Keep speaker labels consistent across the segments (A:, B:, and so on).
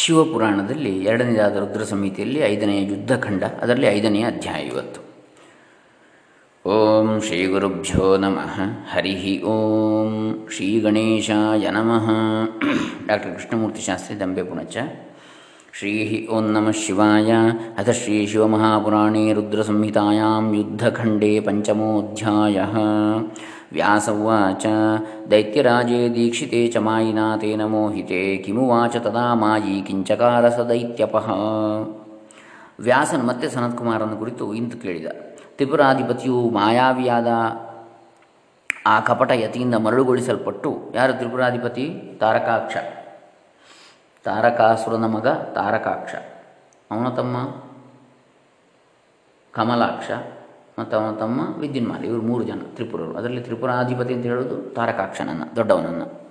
A: ಶಿವಪುರಾಣದಲ್ಲಿ ಎರಡನೇದಾದ ರುದ್ರ ಸಮಿತಿಯಲ್ಲಿ ಐದನೆಯ ಯುದ್ಧಖಂಡ, ಅದರಲ್ಲಿ ಐದನೆಯ ಅಧ್ಯಾಯ ಇವತ್ತು. ಓಂ ಶ್ರೀ ಗುರುಭ್ಯೋ ನಮಃ. ಹರಿ ಓಂ ಶ್ರೀ ಗಣೇಶಾಯ ನಮಃ. ಡಾಕ್ಟರ್ ಕೃಷ್ಣಮೂರ್ತಿ ಶಾಸ್ತ್ರಿ ದಂಬೆ ಪುಣಚ. ಶ್ರೀ ಓಂ ನಮಃ ಶಿವಾಯ ಅಥ ಶ್ರೀ ಶಿವಮಹಾಪುರಾಣೇ ರುದ್ರಸಂಹಿತಾಯಾಂ ಯುದ್ಧಖಂಡೇ ಪಂಚಮೋಧ್ಯಾಯ ವ್ಯಾಸ ಉವಾಚ ದೈತ್ಯರಾಜೇ ದೀಕ್ಷಿತೆ ಚ ಮಾಯಿನಾ ತೇನ ಮೋಹಿತೆ ಕಿಮುವಾಚ ತದಾ ಮಾಯಿ ಕಿಂಚಕಾರ ಸ ದೈತ್ಯಪಃ ವ್ಯಾಸನ್ ಮತ್ತೆ ಸನತ್ಕುಮಾರನ ಕುರಿತು ಇಂತು ಕೇಳಿದ, ತ್ರಿಪುರಾಧಿಪತಿಯು ಮಾಯಾವಿಯಾದ ಆ ಕಪಟ ಯತಿಯಿಂದ ಮರಳುಗೊಳಿಸಲ್ಪಟ್ಟು, ಯಾರು ತ್ರಿಪುರಾಧಿಪತಿ? ತಾರಕಾಕ್ಷ. ತಾರಕಾಸುರನ ಮಗ ತಾರಕಾಕ್ಷ. ಅವನ ತಮ್ಮ ಕಮಲಾಕ್ಷ ಮತ್ತು ಅವನ ತಮ್ಮ ವಿದ್ಯುನ್ಮಾಲಿ. ಇವರು ಮೂರು ಜನ ತ್ರಿಪುರರು. ಅದರಲ್ಲಿ ತ್ರಿಪುರಾಧಿಪತಿ ಅಂತ ಹೇಳೋದು ತಾರಕಾಕ್ಷನನ್ನು, ದೊಡ್ಡವನನ್ನು.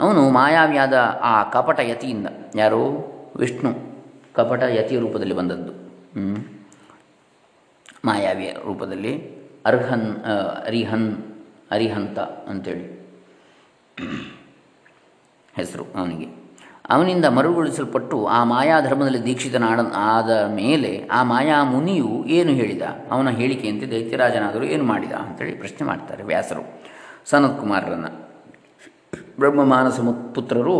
A: ಅವನು ಮಾಯಾವಿಯಾದ ಆ ಕಪಟ ಯತಿಯಿಂದ, ಯಾರು? ವಿಷ್ಣು. ಕಪಟ ಯತಿಯ ರೂಪದಲ್ಲಿ ಬಂದದ್ದು. ಮಾಯಾವಿಯ ರೂಪದಲ್ಲಿ ಅರ್ಹನ್ ಅರಿಹನ್, ಅರಿಹಂತ ಅಂಥೇಳಿ ಹೆಸರು ಅವನಿಗೆ. ಅವನಿಂದ ಮರುಗೊಳಿಸಲ್ಪಟ್ಟು ಆ ಮಾಯಾಧರ್ಮದಲ್ಲಿ ದೀಕ್ಷಿತನಾಡ, ಆದ ಮೇಲೆ ಆ ಮಾಯಾ ಮುನಿಯು ಏನು ಹೇಳಿದ? ಅವನ ಹೇಳಿಕೆಯಂತೆ ದೈತ್ಯರಾಜನಾದರೂ ಏನು ಮಾಡಿದ? ಅಂತೇಳಿ ಪ್ರಶ್ನೆ ಮಾಡ್ತಾರೆ ವ್ಯಾಸರು ಸನತ್ ಕುಮಾರರನ್ನು ಬ್ರಹ್ಮ ಮಾನಸ ಪುತ್ರರು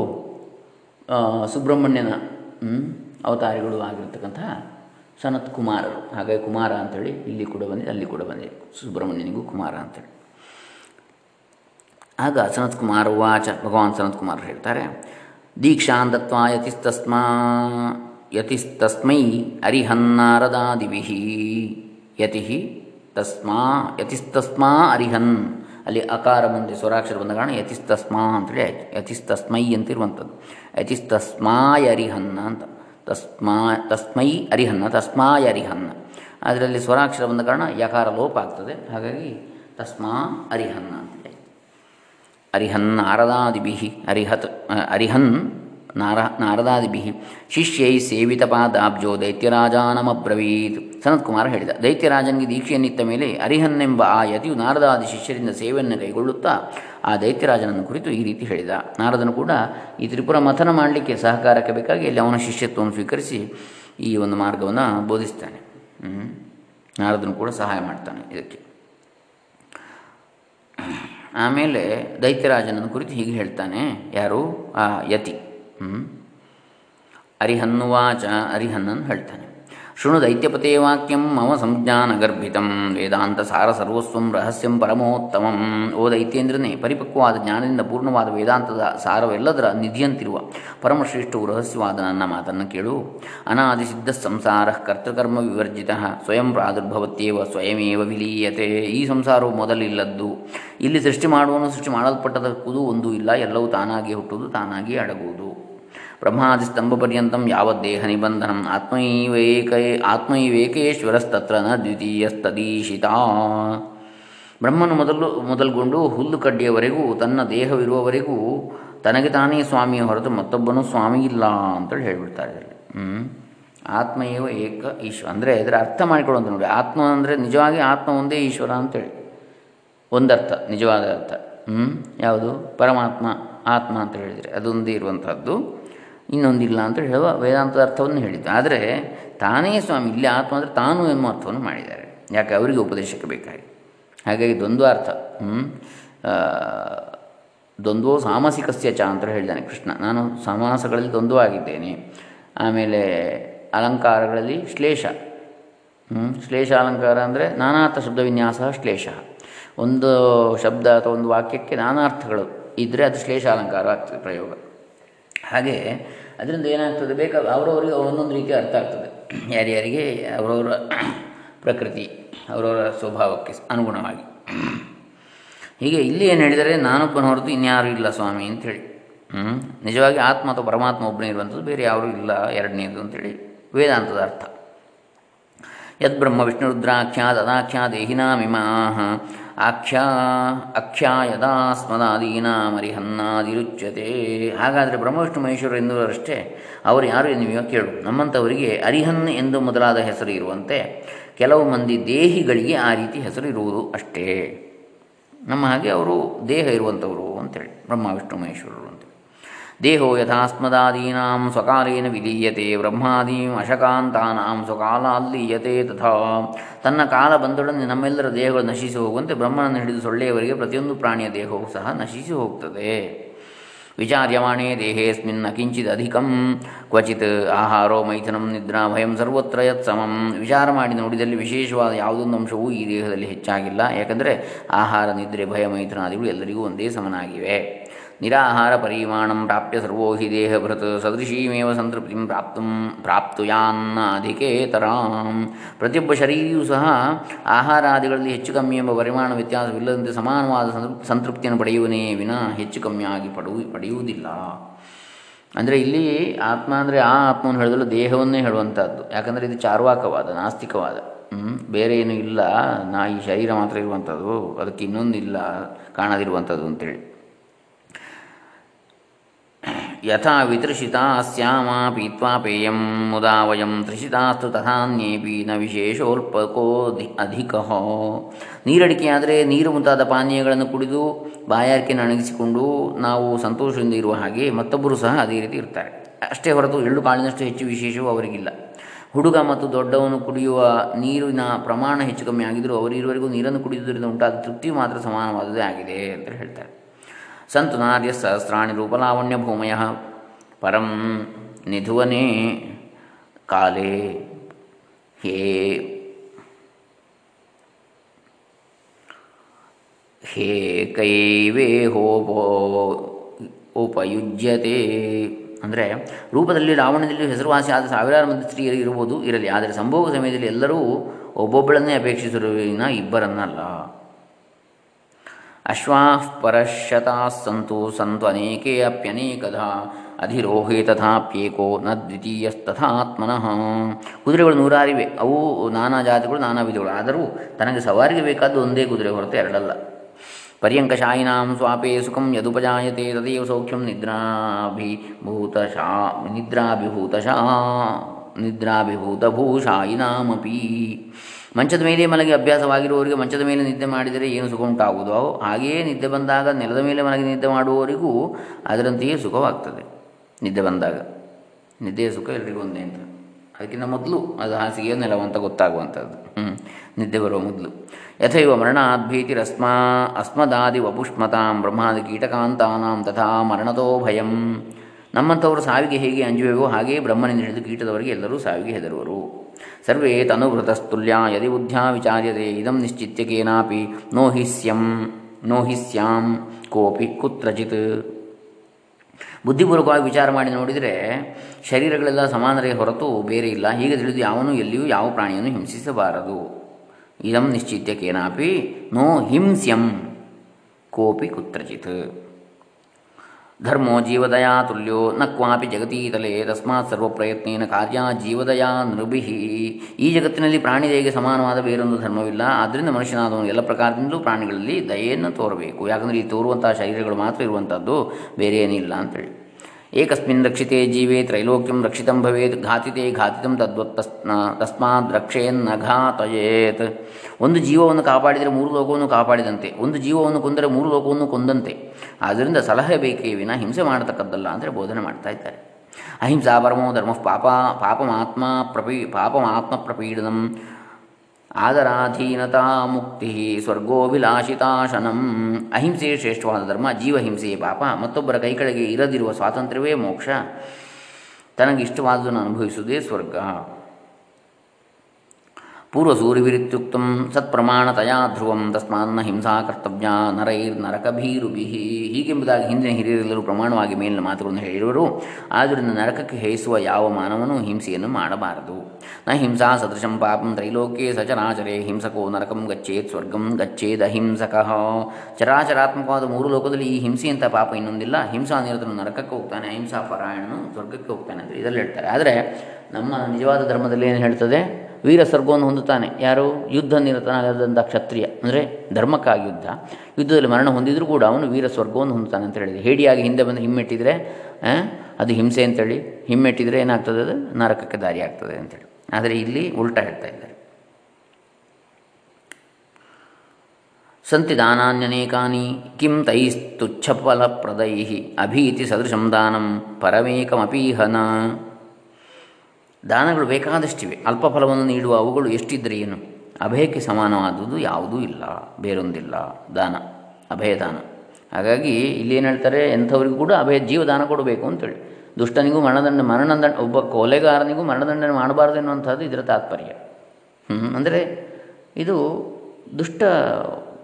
A: ಸುಬ್ರಹ್ಮಣ್ಯನ ಅವತಾರಿಗಳು ಆಗಿರ್ತಕ್ಕಂತಹ ಸನತ್ ಕುಮಾರರು ಹಾಗಾಗಿ ಕುಮಾರ ಅಂಥೇಳಿ ಇಲ್ಲಿ ಕೂಡ ಬಂದಿದೆ, ಅಲ್ಲಿ ಕೂಡ ಬಂದಿದೆ. ಸುಬ್ರಹ್ಮಣ್ಯನಿಗೂ ಕುಮಾರ ಅಂತೇಳಿ. ಆಗ ಸನತ್ ಕುಮಾರ ವಾಚ ಭಗವಾನ್ ಸನತ್ ಕುಮಾರ್ ಹೇಳ್ತಾರೆ ದೀಕ್ಷಾಂ ದತ್ವಾ ಯತಿಸ್ತಸ್ಮಾ, ಯತಿಸ್ತಸ್ಮೈ ಅರಿಹನ್ನಾರದಾದಿಭಿ. ಯತಿ ತಸ್ಮಾ, ಯತಿಸ್ತಸ್ಮಾ ಅರಿಹನ್. ಅಲ್ಲಿ ಅಕಾರ ಮುಂದೆ ಸ್ವರಾಕ್ಷರ ಬಂದ ಕಾರಣ ಯತಿಸ್ತಸ್ಮಾ ಅಂತೇಳಿ ಆಯಿತು. ಯತಿಸ್ತಸ್ಮೈ ಅಂತಿರುವಂಥದ್ದು. ಯತಿಸ್ತಸ್ಮಾಯ ಅಂತ. ತಸ್ಮಾ, ತಸ್ಮೈ ಅರಿಹನ್ನ, ತಸ್ಮಾಯ ಅರಿಹನ್ನ. ಅದರಲ್ಲಿ ಸ್ವರಾಕ್ಷರ ಬಂದ ಕಾರಣ ಯಕಾರ ಲೋಪ ಆಗ್ತದೆ. ಹಾಗಾಗಿ ತಸ್ಮಾ ಅರಿಹನ್ನ ಅಂತೇಳಿ ಅರಿಹನ್ ನಾರದಾದಿಭಿ ಅರಿಹತ್ ಅರಿಹನ್ ನಾರ, ನಾರದಾದಿಭಿ. ಶಿಷ್ಯೈ ಸೇವಿತಪಾದಾಬ್ಜೋ ದೈತ್ಯರಾಜಾನಮಬ್ರವೀತ್. ಸನತ್ಕುಮಾರ ಹೇಳಿದ, ದೈತ್ಯರಾಜನಿಗೆ ದೀಕ್ಷೆಯನ್ನಿತ್ತ ಮೇಲೆ ಅರಿಹನ್ನೆಂಬ ಆ ಯತಿಯು ನಾರದಾದಿ ಶಿಷ್ಯರಿಂದ ಸೇವೆಯನ್ನು ಕೈಗೊಳ್ಳುತ್ತಾ ಆ ದೈತ್ಯರಾಜನನ್ನು ಕುರಿತು ಈ ರೀತಿ ಹೇಳಿದ. ನಾರದನು ಕೂಡ ಈ ತ್ರಿಪುರ ಮಥನ ಮಾಡಲಿಕ್ಕೆ ಸಹಕಾರಕ್ಕೆ ಬೇಕಾಗಿ ಅಲ್ಲಿ ಅವನ ಶಿಷ್ಯತ್ವವನ್ನು ಸ್ವೀಕರಿಸಿ ಈ ಒಂದು ಮಾರ್ಗವನ್ನು ಬೋಧಿಸ್ತಾನೆ. ನಾರದನು ಕೂಡ ಸಹಾಯ ಮಾಡ್ತಾನೆ ಇದಕ್ಕೆ. ಆಮೇಲೆ ದೈತ್ಯರಾಜನನ್ನು ಕುರಿತು ಹೀಗೆ ಹೇಳ್ತಾನೆ ಯಾರು? ಆ ಯತಿ. ಅರಿಹನ್ನುವಾಚ ಅರಿಹನ್ನನ್ನು ಹೇಳ್ತಾನೆ. ಶೃಣು ದೈತ್ಯಪತೇ ವಾಕ್ಯಂ ಮಮ ಸಂಜ್ಞಾನಗರ್ಭಿತಂ ವೇದಾಂತ ಸಾರ ಸರ್ವಸ್ವಂ ರಹಸ್ಯಂ ಪರಮೋತ್ತಮಂ ಓ ದೈತ್ಯೇಂದ್ರನೇ ಪರಿಪಕ್ವವಾದ ಜ್ಞಾನದಿಂದ ಪೂರ್ಣವಾದ ವೇದಾಂತದ ಸಾರವೆಲ್ಲದರ ನಿಧಿಯಂತಿರುವ ಪರಮಶ್ರೇಷ್ಠವು ರಹಸ್ಯವಾದ ನನ್ನ ಮಾತನ್ನು ಕೇಳು. ಅನಾದಿಸಿದ್ಧ ಸಂಸಾರ ಕರ್ತೃಕರ್ಮ ವಿವರ್ಜಿತ, ಸ್ವಯಂ ಪ್ರಾದುರ್ಭವತ್ಯೇವ ಸ್ವಯಮೇವ ವಿಲೀಯತೆ. ಈ ಸಂಸಾರವು ಮೊದಲಿಲ್ಲದ್ದು. ಇಲ್ಲಿ ಸೃಷ್ಟಿ ಮಾಡುವನು ಸೃಷ್ಟಿ ಮಾಡಲ್ಪಟ್ಟದಕ್ಕೂ ಒಂದೂ ಇಲ್ಲ, ಎಲ್ಲವೂ ತಾನಾಗಿ ಹುಟ್ಟುವುದು ತಾನಾಗಿ ಅಡಗುವುದು. ಬ್ರಹ್ಮಾದಿ ಸ್ತಂಭಪರ್ಯಂತಂ ಯಾವದ್ದೇಹ ನಿಬಂಧನಂ ಆತ್ಮೈವೇಕ ಆತ್ಮೈವೇಕೇಶ್ವರಸ್ತತ್ರ ನ ದ್ವಿತೀಯಸ್ತದೀಶಿತ ಬ್ರಹ್ಮನು ಮೊದಲು, ಮೊದಲುಗೊಂಡು ಹುಲ್ಲು ಕಡ್ಡಿಯವರೆಗೂ, ತನ್ನ ದೇಹವಿರುವವರೆಗೂ ತನಗೆ ತಾನೇ ಸ್ವಾಮಿಯ ಹೊರತು ಮತ್ತೊಬ್ಬನು ಸ್ವಾಮಿ ಇಲ್ಲ ಅಂತೇಳಿ ಹೇಳಿಬಿಡ್ತಾರೆ ಇದರಲ್ಲಿ. ಹ್ಞೂ ಏವ ಏಕ ಈಶ್ವರ ಅಂದರೆ ಇದರ ಅರ್ಥ ಮಾಡಿಕೊಳ್ಳುವಂತ ನೋಡಿ. ಆತ್ಮ ಅಂದರೆ ನಿಜವಾಗಿ ಆತ್ಮ ಒಂದೇ ಈಶ್ವರ ಅಂತೇಳಿ. ಒಂದರ್ಥ, ನಿಜವಾದ ಅರ್ಥ. ಹ್ಞೂ ಯಾವುದು? ಪರಮಾತ್ಮ, ಆತ್ಮ ಅಂತ ಹೇಳಿದರೆ ಅದೊಂದೇ ಇರುವಂಥದ್ದು. ಇನ್ನೊಂದಿಲ್ಲ ಅಂತ ಹೇಳುವ ವೇದಾಂತದ ಅರ್ಥವನ್ನು ಹೇಳಿದ್ದು. ಆದರೆ ತಾನೇ ಸ್ವಾಮಿ ಇಲ್ಲಿ ಆತ್ಮ ಅಂದರೆ ತಾನು ಎನ್ನುವ ಅರ್ಥವನ್ನು ಮಾಡಿದ್ದಾರೆ. ಯಾಕೆ? ಅವರಿಗೆ ಉಪದೇಶಕ್ಕೆ ಬೇಕಾಗಿ ಹಾಗಾಗಿ ದ್ವಂದ್ವ ಅರ್ಥ ದ್ವಂದ್ವೋ ಸಾಮಾಸಿಕಸ್ಯ ಚ ಅಂತ ಹೇಳಿದ್ದಾನೆ ಕೃಷ್ಣ. ನಾನು ಸಮಾಸಗಳಲ್ಲಿ ದ್ವಂದ್ವ ಆಗಿದ್ದೇನೆ ಆಮೇಲೆ ಅಲಂಕಾರಗಳಲ್ಲಿ ಶ್ಲೇಷ. ಶ್ಲೇಷ ಅಲಂಕಾರ ಅಂದರೆ ನಾನಾರ್ಥ ಶಬ್ದ ವಿನ್ಯಾಸ ಶ್ಲೇಷ. ಒಂದು ಶಬ್ದ ಅಥವಾ ಒಂದು ವಾಕ್ಯಕ್ಕೆ ನಾನಾ ಅರ್ಥಗಳು ಇದ್ದರೆ ಅದು ಶ್ಲೇಷ ಅಲಂಕಾರ ಆಗ್ತದೆ ಪ್ರಯೋಗ. ಹಾಗೆ ಅದರಿಂದ ಏನಾಗ್ತದೆ, ಬೇಕಾ, ಅವರವರಿಗೆ ಒಂದೊಂದು ರೀತಿ ಅರ್ಥ ಆಗ್ತದೆ. ಯಾರ್ಯಾರಿಗೆ, ಅವರವರ ಪ್ರಕೃತಿ, ಅವರವರ ಸ್ವಭಾವಕ್ಕೆ ಅನುಗುಣವಾಗಿ. ಹೀಗೆ ಇಲ್ಲಿ ಏನು ಹೇಳಿದರೆ ನಾನೊಬ್ಬನ ಹೊರತು ಇನ್ಯಾರೂ ಇಲ್ಲ ಸ್ವಾಮಿ ಅಂಥೇಳಿ. ಹ್ಞೂ ನಿಜವಾಗಿ ಆತ್ಮ ಅಥವಾ ಪರಮಾತ್ಮ ಒಬ್ಬನೇ ಇರುವಂಥದ್ದು ಬೇರೆ ಯಾರೂ ಇಲ್ಲ, ಎರಡನೇದು ಅಂತೇಳಿ ವೇದಾಂತದ ಅರ್ಥ. ಯದ್ಬ್ರಹ್ಮ ವಿಷ್ಣು ರುದ್ರಾಖ್ಯಾ ತದಾಖ್ಯಾ ದೇಹಿನಾಮಿಮಾಹ ಆಖ್ಯಾ ಅಖ್ಯಾ ಯದಾ ಸ್ಮದಾದೀನಾಮರಿಹನ್ನಾದಿರುಚ್ಯತೆ ಹಾಗಾದರೆ ಬ್ರಹ್ಮವಿಷ್ಣು ಮಹೇಶ್ವರ ಎನ್ನುವರಷ್ಟೇ ಅವರು ಯಾರು ನೀವು ಕೇಳು. ನಮ್ಮಂಥವರಿಗೆ ಅರಿಹನ್ ಎಂದು ಮೊದಲಾದ ಹೆಸರು ಇರುವಂತೆ ಕೆಲವು ಮಂದಿ ದೇಹಿಗಳಿಗೆ ಆ ರೀತಿ ಹೆಸರು ಇರುವುದು ಅಷ್ಟೇ. ನಮ್ಮ ಹಾಗೆ ಅವರು ದೇಹ ಇರುವಂಥವರು ಅಂತೇಳಿ ಬ್ರಹ್ಮ ವಿಷ್ಣು ಮಹೇಶ್ವರರು ಅಂತೇಳಿ ದೇಹೋ ಯಥಾಸ್ಮದಾದೀನಾಂ ಸ್ವಕಾಲೇನ ವಿಲೀಯತೆ ಬ್ರಹ್ಮಾದೀಂ ಅಶಕಾಂತಾನಾಂ ಸ್ವಕಾಲಾಲ್ಲೀಯತೆ ತಥಾ. ತನ್ನ ಕಾಲ ಬಂದೊಡನೆ ನಮ್ಮೆಲ್ಲರ ದೇಹಗಳು ನಶಿಸಿ ಹೋಗುವಂತೆ ಬ್ರಹ್ಮನನ್ನು ಹಿಡಿದು ಸೊಳ್ಳೆಯವರಿಗೆ ಪ್ರತಿಯೊಂದು ಪ್ರಾಣಿಯ ದೇಹವು ಸಹ ನಶಿಸಿ ಹೋಗ್ತದೆ. ವಿಚಾರ್ಯಮಾಣೇ ಕಿಂಚಿತ್ ಅಧಿಕಂ, ಕ್ವಚಿತ್ ಆಹಾರೋ ಮೈಥುನಂ ನಿದ್ರಾ ಭಯಂ ಸರ್ವತ್ರ ಯತ್ ಸಮಂ. ವಿಚಾರ ಮಾಡಿ ನೋಡಿದಲ್ಲಿ ವಿಶೇಷವಾದ ಯಾವುದೊಂದು ಅಂಶವೂ ಈ ದೇಹದಲ್ಲಿ ಹೆಚ್ಚಾಗಿಲ್ಲ. ಯಾಕಂದರೆ ಆಹಾರ, ನಿದ್ರೆ, ಭಯ ಮೈಥುನಾದಿಗಳು ಎಲ್ಲರಿಗೂ ಒಂದೇ ಸಮನಾಗಿವೆ. ನಿರಾಹಾರ ಪರಿಮಾಣಂ ಪ್ರಾಪ್ಯ ಸರ್ವೋ ಹಿ ದೇಹಭೃತ್ ಸದೃಶೀಮೇವ ಸಂತೃಪ್ತಿ ಪ್ರಾಪ್ತು ಪ್ರಾಪ್ತುಯಾನ್ನ ಅಧಿಕೇತರಾಂ ಪ್ರತಿಯೊಬ್ಬ ಶರೀರಿಯೂ ಸಹ ಆಹಾರಾದಿಗಳಲ್ಲಿ ಹೆಚ್ಚು ಕಮ್ಮಿ ಎಂಬ ಪರಿಮಾಣ ವ್ಯತ್ಯಾಸವಿಲ್ಲದಂತೆ ಸಮಾನವಾದ ಸಂತೃಪ್ತಿಯನ್ನು ಪಡೆಯುವನೇ ವಿನ ಹೆಚ್ಚು ಕಮ್ಮಿಯಾಗಿ ಪಡೆಯು ಪಡೆಯುವುದಿಲ್ಲ. ಅಂದರೆ ಇಲ್ಲಿ ಆತ್ಮ ಅಂದರೆ ಆ ಆತ್ಮವನ್ನು ಹೇಳಿದಲು ದೇಹವನ್ನೇ ಹೇಳುವಂಥದ್ದು ಯಾಕಂದರೆ ಇದು ಚಾರ್ವಾಕವಾದ, ನಾಸ್ತಿಕವಾದ. ಬೇರೆ ಏನೂ ಇಲ್ಲ. ನಾ ಈ ಶರೀರ ಮಾತ್ರ ಇರುವಂಥದ್ದು ಅದಕ್ಕೆ ಇನ್ನೊಂದಿಲ್ಲ ಕಾಣದಿರುವಂಥದ್ದು ಅಂತೇಳಿ. ಯಥಾ ವಿತೃಷಿತಾ ಸ್ಯಾಮ ಪೀತ್ವಾ ಪೇಯಂ ಮುದಾ ವಯಂ ತೃಷಿತಾಸ್ತು ತಥಾನ್ಯೇಪಿ ನ ವಿಶೇಷೋಲ್ಪಕೋ ಅಧಿಕ ನೀರಡಿಕೆಯಾದರೆ ನೀರು ಮುಂತಾದ ಪಾನೀಯಗಳನ್ನು ಕುಡಿದು ಬಾಯಾರಿಕೆಯನ್ನು ಅಣಗಿಸಿಕೊಂಡು ನಾವು ಸಂತೋಷದಿಂದ ಇರುವ ಹಾಗೆ ಮತ್ತೊಬ್ಬರು ಸಹ ಅದೇ ರೀತಿ ಇರ್ತಾರೆ. ಅಷ್ಟೇ ಹೊರತು ಎಳ್ಳು ಕಾಳಿನಷ್ಟು ಹೆಚ್ಚು ವಿಶೇಷವೂ ಅವರಿಗಿಲ್ಲ. ಹುಡುಗ ಮತ್ತು ದೊಡ್ಡವನು ಕುಡಿಯುವ ನೀರಿನ ಪ್ರಮಾಣ ಹೆಚ್ಚು ಕಮ್ಮಿ ಆಗಿದ್ದರೂ ಅವರಿರುವರೆಗೂ ನೀರನ್ನು ಕುಡಿಯುವುದರಿಂದ ಉಂಟಾದ ತೃಪ್ತಿ ಮಾತ್ರ ಸಮಾನವಾದದೇ ಆಗಿದೆ ಅಂತ ಹೇಳ್ತಾರೆ. ಸಂತು ರೂಪಲಾವಣ್ಯ ಭೂಮಯ. ಪರಂ ನಿಧುವನೇ ಕಾಲೇ. ಹೇ. ಹೇ ಕೈವೇ ಹೋಪೋ ಉಪಯುಜ್ಯತೆ. ಅಂದರೆ ರೂಪದಲ್ಲಿ ರಾವಣದಲ್ಲಿ ಹೆಸರುವಾಸಿಯಾದ ಸಾವಿರಾರು ಮಂದಿ ಸ್ತ್ರೀಯರು ಇರಬಹುದು, ಇರಲಿ. ಆದರೆ ಸಂಭೋಗ ಸಮಯದಲ್ಲಿ ಎಲ್ಲರೂ ಒಬ್ಬೊಬ್ಬಳನ್ನೇ ಅಪೇಕ್ಷಿಸಿರುವಿನ ಇಬ್ಬರನ್ನಲ್ಲ. ಅಶ್ವಾ ಪರಶತಾಸ್ಸಂತು ಸಂತು ಅನೇಕೇ ಅಪ್ಯನೇಕಧ ಅಧಿರೋಹೇ ತಥಾಪ್ಯೇಕೋ ನ ದ್ವಿತೀಯಸ್ತಥಾತ್ಮನಃ. ಕುದುರೆಗಳು ನೂರಾರಿವೆ, ಅವು ನಾನಾ ಜಾತಿಗಳು, ನಾನಾ ವಿಧಗಳು, ಆದರೂ ತನಗೆ ಸವಾರಿಗೆ ಬೇಕಾದ್ದು ಒಂದೇ ಕುದುರೆ ಹೊರತು ಎರಡಲ್ಲ. ಪರ್ಯಂಕಶಾಯಿನಾಂ ಸ್ವಾಪೇ ಸುಖಂ ಯದುಪಜಾಯತೆ ತದೇವ ಸೌಖ್ಯಂ ನಿದ್ರಾಭಿಭೂತಶಾ ನಿದ್ರಾಭಿಭೂತಶಾ, ನಿದ್ರಾಭಿಭೂತಭೂಷಾಯಿನಾಮಪಿ. ಮಂಚದ ಮೇಲೆ ಮಲಗಿ ಅಭ್ಯಾಸವಾಗಿರುವವರಿಗೆ ಮಂಚದ ಮೇಲೆ ನಿದ್ದೆ ಮಾಡಿದರೆ ಏನು ಸುಖ ಉಂಟಾಗುವುದೋ? ಹಾಗೆಯೇ ನಿದ್ದೆ ಬಂದಾಗ ನೆಲದ ಮೇಲೆ ಮಲಗಿ ನಿದ್ದೆ ಮಾಡುವವರಿಗೂ ಅದರಂತೆಯೇ ಸುಖವಾಗ್ತದೆ. ನಿದ್ದೆ ಬಂದಾಗ. ನಿದ್ದೆಯ ಸುಖ ಎಲ್ರಿಗೂ ಒಂದೇ ಅಂತ. ಅದಕ್ಕಿಂತ ಮೊದಲು ಅದು ಹಾಸಿಗೆಯೋ ನೆಲವಂತ ಗೊತ್ತಾಗುವಂಥದ್ದು. ನಿದ್ದೆ ಬರುವ ಮೊದಲು. ಯಥೈವ ಮರಣಾದ್ಭೀತಿರಸ್ಮಾ ಅಸ್ಮದಾದಿ ವಪುಷ್ಮತಾಂ ಬ್ರಹ್ಮಾದಿ ಕೀಟಕಾಂತಾನಾಂ ತಥಾ ಮರಣತೋ ಭಯಂ. ನಮ್ಮಂಥವರು ಸಾವಿಗೆ ಹೇಗೆ ಅಂಜುವೆವೋ ಹಾಗೆಯೇ ಬ್ರಹ್ಮನಿಂದ ಹಿಡಿದು ಕೀಟದವರಿಗೆ ಎಲ್ಲರೂ ಸಾವಿಗೆ ಹೆದರುವರು. ಸರ್ವೇ ತನುಭೃತಸ್ತುಲ್ಯ ಯದಿ ಬುದ್ಧ್ಯಾ ವಿಚಾರ್ಯತೆ, ಇದಂ ನಿಶ್ಚಿತ್ಯ ಕೇನಾಪಿ ನೋಹಿಸ್ಯಂ ನೋಹಿಸ್ಯಾಂ ಕೋಪಿ ಕುತ್ರಚಿತ್. ಬುದ್ಧಿಪೂರ್ವಕವಾಗಿ ವಿಚಾರ ಮಾಡಿ ನೋಡಿದರೆ ಶರೀರಗಳೆಲ್ಲ ಸಮಾನರೇ ಹೊರತು ಬೇರೆ ಇಲ್ಲ. ಹೀಗೆ ತಿಳಿದು ಯಾವನು ಎಲ್ಲಿಯೂ ಯಾವ ಪ್ರಾಣಿಯನ್ನು ಹಿಂಸಿಸಬಾರದು. ಇದಂ ನಿಶ್ಚಿತ್ಯ ಕೇನಾಪಿ ನೋ ಹಿಂಸ್ಯಂ ಕೋಪಿ ಕುತ್ರಚಿತ್. ಧರ್ಮೋ ಜೀವದಯಾ ತುಲ್ಯೋ ನ ಕ್ವಾಪಿ ಜಗತೀತಲೆ ತಸ್ಮಾತ್ ಸರ್ವಪ್ರಯತ್ನೇನ ಕಾರ್ಯ ಜೀವದಯಾ ನೃಭಿ ಈ ಜಗತ್ತಿನಲ್ಲಿ ಪ್ರಾಣಿದಯೆಗೆ ಸಮಾನವಾದ ಬೇರೊಂದು ಧರ್ಮವಿಲ್ಲ. ಆದ್ದರಿಂದ ಮನುಷ್ಯನಾದವನು ಎಲ್ಲ ಪ್ರಕಾರದಿಂದಲೂ ಪ್ರಾಣಿಗಳಲ್ಲಿ ದಯೆಯನ್ನು ತೋರಬೇಕು. ಯಾಕಂದರೆ ಈ ತೋರುವಂತಹ ಶರೀರಗಳು ಮಾತ್ರ ಇರುವಂಥದ್ದು ಬೇರೆ ಏನಿಲ್ಲ ಅಂತೇಳಿ. ಏಕಸ್ಮಿನ್ ರಕ್ಷಿತೆ ಜೀವೇ ತ್ರೈಲೋಕ್ಯಂ ರಕ್ಷಿತಂ ಭವೇತ್, ಘಾತಿತೆ ಘಾತಿತಂ ತದ್ವತ್ ತಸ್ಮಾತ್ ರಕ್ಷೆಯನ್ನ ಘಾತಯೇತ್. ಒಂದು ಜೀವವನ್ನು ಕಾಪಾಡಿದರೆ ಮೂರು ಲೋಕವನ್ನು ಕಾಪಾಡಿದಂತೆ. ಒಂದು ಜೀವವನ್ನು ಕೊಂದರೆ ಮೂರು ಲೋಕವನ್ನು ಕೊಂದಂತೆ. ಆದ್ದರಿಂದ ಸಲಹೆ ಬೇಕೇ ವಿನ ಹಿಂಸೆ ಮಾಡತಕ್ಕದ್ದಲ್ಲ ಅಂದರೆ ಬೋಧನೆ ಮಾಡ್ತಾ ಇದ್ದಾರೆ. ಅಹಿಂಸಾ ಪರಮೋ ಧರ್ಮ ಪಾಪ, ಪಾಪಮಾತ್ಮ ಪ್ರಪೀ, ಪಾಪಮಾತ್ಮ ಪ್ರಪೀಡನಂ ಆದರಾಧೀನತಾ ಮುಕ್ತಿ ಸ್ವರ್ಗೋಭಿಲಾಷಿತಾಶನಂ ಅಹಿಂಸೆಯೇ ಶ್ರೇಷ್ಠವಾದ ಧರ್ಮ ಜೀವಹಿಂಸೆಯೇ ಪಾಪ. ಮತ್ತೊಬ್ಬರ ಕೈ ಕೆಳಗೆ ಇರದಿರುವ ಸ್ವಾತಂತ್ರ್ಯವೇ ಮೋಕ್ಷ. ತನಗಿಷ್ಟವಾದುದನ್ನು ಅನುಭವಿಸುವುದೇ ಸ್ವರ್ಗ. ಪೂರ್ವಸೂರಿವಿರಿತ್ಯುಕ್ತಂ ಸತ್ಪ್ರಮಾಣತಯಾ ಧ್ರುವಂ ತಸ್ಮಾನ್ನ ಹಿಂಸಾ ಕರ್ತವ್ಯ ನರೈರ್ ನರಕಭೀರುಭಿ ಹೀಗೆಂಬುದಾಗಿ ಹಿಂದಿನ ಹಿರಿಯರೆಲ್ಲರೂ ಪ್ರಮಾಣವಾಗಿ ಮೇಲಿನ ಮಾತುಗಳನ್ನು ಹೇಳಿರುವರು. ಆದ್ದರಿಂದ ನರಕಕ್ಕೆ ಹೇಯಿಸುವ ಯಾವ ಮಾನವನು ಹಿಂಸೆಯನ್ನು ಮಾಡಬಾರದು. ನ ಹಿಂಸಾ ಸದೃಶಂ ಪಾಪಂ ತ್ರೈಲೋಕ್ಯೆ ಸಚರಾಚರೆ ಹಿಂಸಕೋ ನರಕಂ ಗಚ್ಚೇತ್ ಸ್ವರ್ಗಂ ಗಚ್ಚೇದ ಅಹಿಂಸಕ ಚರಾಚರಾತ್ಮಕವಾದ ಮೂರು ಲೋಕದಲ್ಲಿ ಈ ಹಿಂಸೆಯಂಥ ಪಾಪ ಇನ್ನೊಂದಿಲ್ಲ. ಹಿಂಸಾ ನಿರತನು ನರಕಕ್ಕೆ ಹೋಗ್ತಾನೆ, ಅಹಿಂಸಾ ಪರಾಯಣನು ಸ್ವರ್ಗಕ್ಕೆ ಹೋಗ್ತಾನೆ ಅಂತ ಇದರಲ್ಲಿ ಹೇಳ್ತಾರೆ. ಆದರೆ ನಮ್ಮ ನಿಜವಾದ ಧರ್ಮದಲ್ಲಿ ಏನು ಹೇಳ್ತದೆ? ವೀರ ಸ್ವರ್ಗವನ್ನು ಹೊಂದುತ್ತಾನೆ. ಯಾರು? ಯುದ್ಧ ನಿರತನಾಗದಂಥ ಕ್ಷತ್ರಿಯ, ಅಂದರೆ ಧರ್ಮಕ್ಕಾಗಿ ಯುದ್ಧ. ಯುದ್ಧದಲ್ಲಿ ಮರಣ ಹೊಂದಿದರೂ ಕೂಡ ಅವನು ವೀರ ಸ್ವರ್ಗವನ್ನು ಹೊಂದುತ್ತಾನೆ ಅಂತ ಹೇಳಿದೆ. ಹೇಡಿಯಾಗಿ ಹಿಂದೆ ಬಂದು ಹಿಮ್ಮೆಟ್ಟಿದರೆ ಅದು ಹಿಂಸೆ ಅಂತೇಳಿ ಹಿಮ್ಮೆಟ್ಟಿದರೆ ಏನಾಗ್ತದೆ ಅದು? ನರಕಕ್ಕೆ ದಾರಿ ಆಗ್ತದೆ ಅಂತೇಳಿ. ಆದರೆ ಇಲ್ಲಿ ಉಲ್ಟಾ ಹೇಳ್ತಾ ಇದ್ದಾರೆ. ಸಂತಿ ದಾನಾನ್ಯನೇಕಾನಿ ಕಿಂ ತೈಸ್ತುಚ್ಛಫಲಪ್ರದೈ ಅಭೀತಿ ಸದೃಶಂ ದಾನಂ ಪರಮೇಕಮಪೀಹನ. ದಾನಗಳು ಬೇಕಾದಷ್ಟಿವೆ. ಅಲ್ಪ ಫಲವನ್ನು ನೀಡುವ ಅವುಗಳು ಎಷ್ಟಿದ್ದರೆ ಏನು? ಅಭಯಕ್ಕೆ ಸಮಾನವಾದುದು ಯಾವುದೂ ಇಲ್ಲ. ಬೇರೊಂದಿಲ್ಲ. ದಾನ. ಅಭಯದಾನ. ಹಾಗಾಗಿ ಇಲ್ಲಿ ಏನು ಹೇಳ್ತಾರೆ? ಎಂಥವ್ರಿಗೂ ಕೂಡ ಅಭಯ ಜೀವದಾನ ಕೊಡಬೇಕು ಅಂತೇಳಿ. ದುಷ್ಟನಿಗೂ ಮರಣದಂಡ ಮರಣದಂಡ, ಒಬ್ಬ ಕೊಲೆಗಾರನಿಗೂ ಮರಣದಂಡನೆ ಮಾಡಬಾರ್ದು ಎನ್ನುವಂಥದ್ದು ಇದರ ತಾತ್ಪರ್ಯ. ಅಂದರೆ ಇದು ದುಷ್ಟ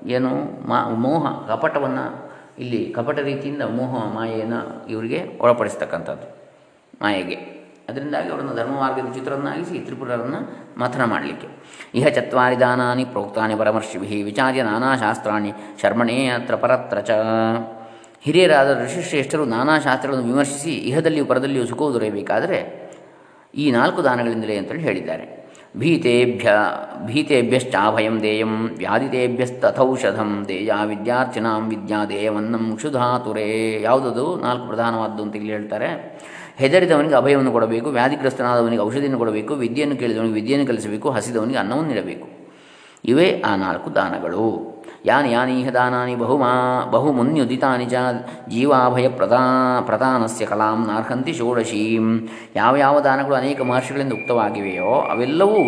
A: ಏನು, ಮಾ, ಮೋಹ, ಕಪಟವನ್ನು ಇಲ್ಲಿ ಕಪಟ ರೀತಿಯಿಂದ ಮೋಹ, ಮಾಯೆಯನ್ನು ಇವರಿಗೆ ಒಳಪಡಿಸ್ತಕ್ಕಂಥದ್ದು. ಮಾಯೆಗೆ. ಅದರಿಂದಾಗಿ ಅವರನ್ನು ಧರ್ಮ ಮಾರ್ಗದ ಚಿತ್ರವನ್ನಾಗಿಸಿ ತ್ರಿಪುರರನ್ನು ಮಥನ ಮಾಡಲಿಕ್ಕೆ. ಇಹ ಚತ್ವಾರಿ ದಾನಾನಿ ಪ್ರೋಕ್ತಾನಿ ಪರಮರ್ಷಿಭಿ ವಿಚಾರ್ಯ ನಾನಾ ಶಾಸ್ತ್ರಾಣಿ ಶರ್ಮಣೇ ಅತ್ರ ಪರತ್ರ ಚ. ಹಿರಿಯರಾದ ಋಷಿಶ್ರೇಷ್ಠರು ನಾನಾ ಶಾಸ್ತ್ರಗಳನ್ನು ವಿಮರ್ಶಿಸಿ ಇಹದಲ್ಲಿಯೂ ಪರದಲ್ಲಿಯೂ ಸುಖವು ದೊರೆಯಬೇಕಾದರೆ ಈ ನಾಲ್ಕು ದಾನಗಳಿಂದಲೇ ಅಂತೇಳಿ ಹೇಳಿದ್ದಾರೆ. ಭೀತೆಭ್ಯ, ಭೀತೆಭ್ಯಶ್ಚಾಭಯಂ ದೇಯಂ, ವ್ಯಾಧಿತೆಭ್ಯಸ್ತಥೌಷಧಂ, ದೇಯ ವಿದ್ಯಾರ್ಥಿನಾಂ ವಿದ್ಯಾ ದೇಯವನ್ನಂ ಕ್ಷುಧಾತುರೇ. ಯಾವುದದು? ನಾಲ್ಕು ಪ್ರಧಾನವಾದ್ದು ಅಂತ ಇಲ್ಲಿ ಹೇಳ್ತಾರೆ. ಹೆದರಿದವನಿಗೆ ಅಭಯವನ್ನು ಕೊಡಬೇಕು, ವ್ಯಾಧಿಗ್ರಸ್ತನಾದವನಿಗೆ ಔಷಧಿಯನ್ನು ಕೊಡಬೇಕು, ವಿದ್ಯೆಯನ್ನು ಕೇಳಿದವನಿಗೆ ವಿದ್ಯೆಯನ್ನು ಕಲಿಸಬೇಕು, ಹಸಿದವನಿಗೆ ಅನ್ನವನ್ನು ನೀಡಬೇಕು. ಇವೇ ಆ ನಾಲ್ಕು ದಾನಗಳು. ಯಾನಿ ಯಾನೀಹ ದಾನಾನಿ ಬಹುಮಾ ಬಹು ಮುನ್ಯುದಿತಾನಿ ಚ ಜೀವಾಭಯ ಪ್ರದಾ, ಪ್ರಧಾನಸ್ಯ ಕಲಾಂ ನಾರ್ಹಂತಿ ಷೋಡಶೀಂ. ಯಾವ ಯಾವ ದಾನಗಳು ಅನೇಕ ಮಹರ್ಷಿಗಳಿಂದ ಉಕ್ತವಾಗಿವೆಯೋ, ಅವೆಲ್ಲವೂ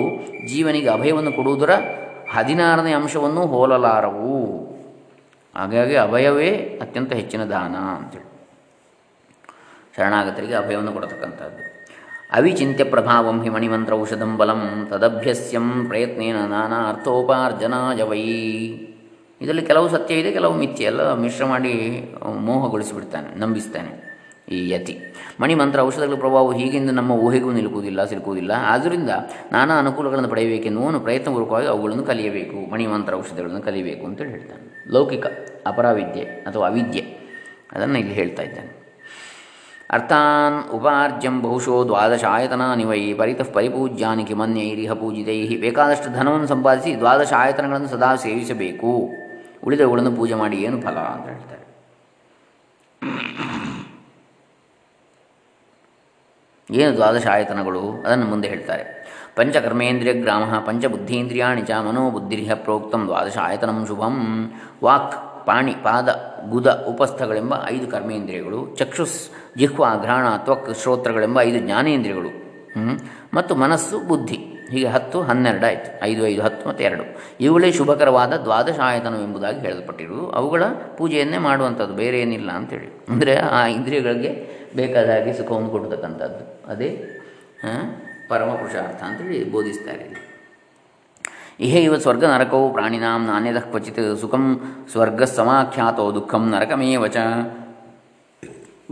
A: ಜೀವನಿಗೆ ಅಭಯವನ್ನು ಕೊಡುವುದರ ಹದಿನಾರನೇ ಅಂಶವನ್ನು ಹೋಲಲಾರವು. ಹಾಗಾಗಿ ಅಭಯವೇ ಅತ್ಯಂತ ಹೆಚ್ಚಿನ ದಾನ ಅಂತೇಳಿ. ಶರಣಾಗತರಿಗೆ ಅಭಯವನ್ನು ಕೊಡತಕ್ಕಂಥದ್ದು. ಅವಿಚಿಂತ್ಯ ಪ್ರಭಾವಂ ಹಿ ಮಣಿಮಂತ್ರ ಔಷಧಂ ಬಲಂ ತದಭ್ಯಸ್ಯಂ ಪ್ರಯತ್ನೇನ ನಾನಾ ಅರ್ಥೋಪಾರ್ಜನಾಯ ವೈ. ಇದರಲ್ಲಿ ಕೆಲವು ಸತ್ಯ ಇದೆ, ಕೆಲವು ಮಿಥ್ಯ. ಎಲ್ಲ ಮಿಶ್ರ ಮಾಡಿ ಮೋಹಗೊಳಿಸಿಬಿಡ್ತಾನೆ, ನಂಬಿಸ್ತಾನೆ ಈ ಯತಿ. ಮಣಿಮಂತ್ರ ಔಷಧಗಳ ಪ್ರಭಾವ ಹೀಗಿಂದ ನಮ್ಮ ಊಹೆಗೂ ನಿಲುಕುವುದಿಲ್ಲ, ಸಿಲುಕುವುದಿಲ್ಲ. ಆದ್ದರಿಂದ ನಾನಾ ಅನುಕೂಲಗಳನ್ನು ಪಡೆಯಬೇಕೆನ್ನುವನು ಪ್ರಯತ್ನಪೂರ್ವಕವಾಗಿ ಅವುಗಳನ್ನು ಕಲಿಯಬೇಕು, ಮಣಿಮಂತ್ರ ಔಷಧಗಳನ್ನು ಕಲಿಯಬೇಕು ಅಂತೇಳಿ ಹೇಳ್ತಾನೆ. ಲೌಕಿಕ ಅಪರಾವಿದ್ಯೆ ಅಥವಾ ಅವಿದ್ಯೆ. ಅದನ್ನು ಇಲ್ಲಿ ಹೇಳ್ತಾ ಇದ್ದಾನೆ. ಅರ್ಥಾನ್ ಉಪಾರ್ಜ್ಯಂ ಬಹುಶೋ ದ್ವಾದಶ ಆಯತನಾನಿ ವೈ ಪರಿತಃ ಪರಿಪೂಜ್ಯಾನಿ ಕಿಮನ್ಯೈರಿಹ ಪೂಜಿತೈ ಬೇಕಾದಷ್ಟು ಧನವನ್ನು ಸಂಪಾದಿಸಿ ದ್ವಾದಶ ಆಯತನಗಳನ್ನು ಸದಾ ಸೇವಿಸಬೇಕು. ಉಳಿದವುಗಳನ್ನು ಪೂಜೆ ಮಾಡಿ ಏನು ಫಲ ಅಂತ ಹೇಳ್ತಾರೆ. ಏನು ದ್ವಾದಶ ಆಯತನಗಳು ಅದನ್ನು ಮುಂದೆ ಹೇಳ್ತಾರೆ. ಪಂಚಕರ್ಮೇಂದ್ರಿಯ ಗ್ರಾಮ ಪಂಚಬುದ್ಧೀಂದ್ರಿಯಾಣಿ ಚ ಮನೋಬುದ್ಧಿರಿಹ ಪ್ರೋಕ್ತಂ ದ್ವಾದಶ ಆಯತನಂ ಶುಭಂ. ವಾಕ್, ಪಾಣಿ, ಪಾದ, ಗುದ, ಉಪಸ್ಥಗಳೆಂಬ ಐದು ಕರ್ಮೇಂದ್ರಿಯಗಳು. ಚಕ್ಷುಸ್ ಜಿಹ್ವ, ಘ್ರಾಣ, ತ್ವಕ್, ಶ್ರೋತ್ರಗಳೆಂಬ ಐದು ಜ್ಞಾನೇಂದ್ರಿಯಗಳು. ಮತ್ತು ಮನಸ್ಸು, ಬುದ್ಧಿ. ಹೀಗೆ ಹತ್ತು, ಹನ್ನೆರಡು ಆಯಿತು. ಐದು ಐದು, ಹತ್ತು ಮತ್ತು ಎರಡು. ಇವುಗಳೇ ಶುಭಕರವಾದ ದ್ವಾದಶ ಆಯತನವೆಂಬುದಾಗಿ ಹೇಳಲ್ಪಟ್ಟಿರುವುದು. ಅವುಗಳ ಪೂಜೆಯನ್ನೇ ಮಾಡುವಂಥದ್ದು. ಬೇರೆ ಏನಿಲ್ಲ ಅಂತೇಳಿ. ಅಂದರೆ ಆ ಇಂದ್ರಿಯಗಳಿಗೆ ಬೇಕಾದ ಹಾಗೆ ಸುಖವನ್ನು ಕೊಡತಕ್ಕಂಥದ್ದು. ಅದೇ ಪರಮ ಪುರುಷಾರ್ಥ ಅಂತೇಳಿ ಬೋಧಿಸ್ತಾರೆ ಇಹೇ ಇವ ಸ್ವರ್ಗ ನರಕವು ಪ್ರಾಣಿನಾಂ ನಾಣ್ಯದ ಕ್ವಚಿತ್ ಸುಖಂ ಸ್ವರ್ಗ ಸಮಾಖ್ಯಾತೋ ದುಃಖಂ ನರಕಮೇ ಚ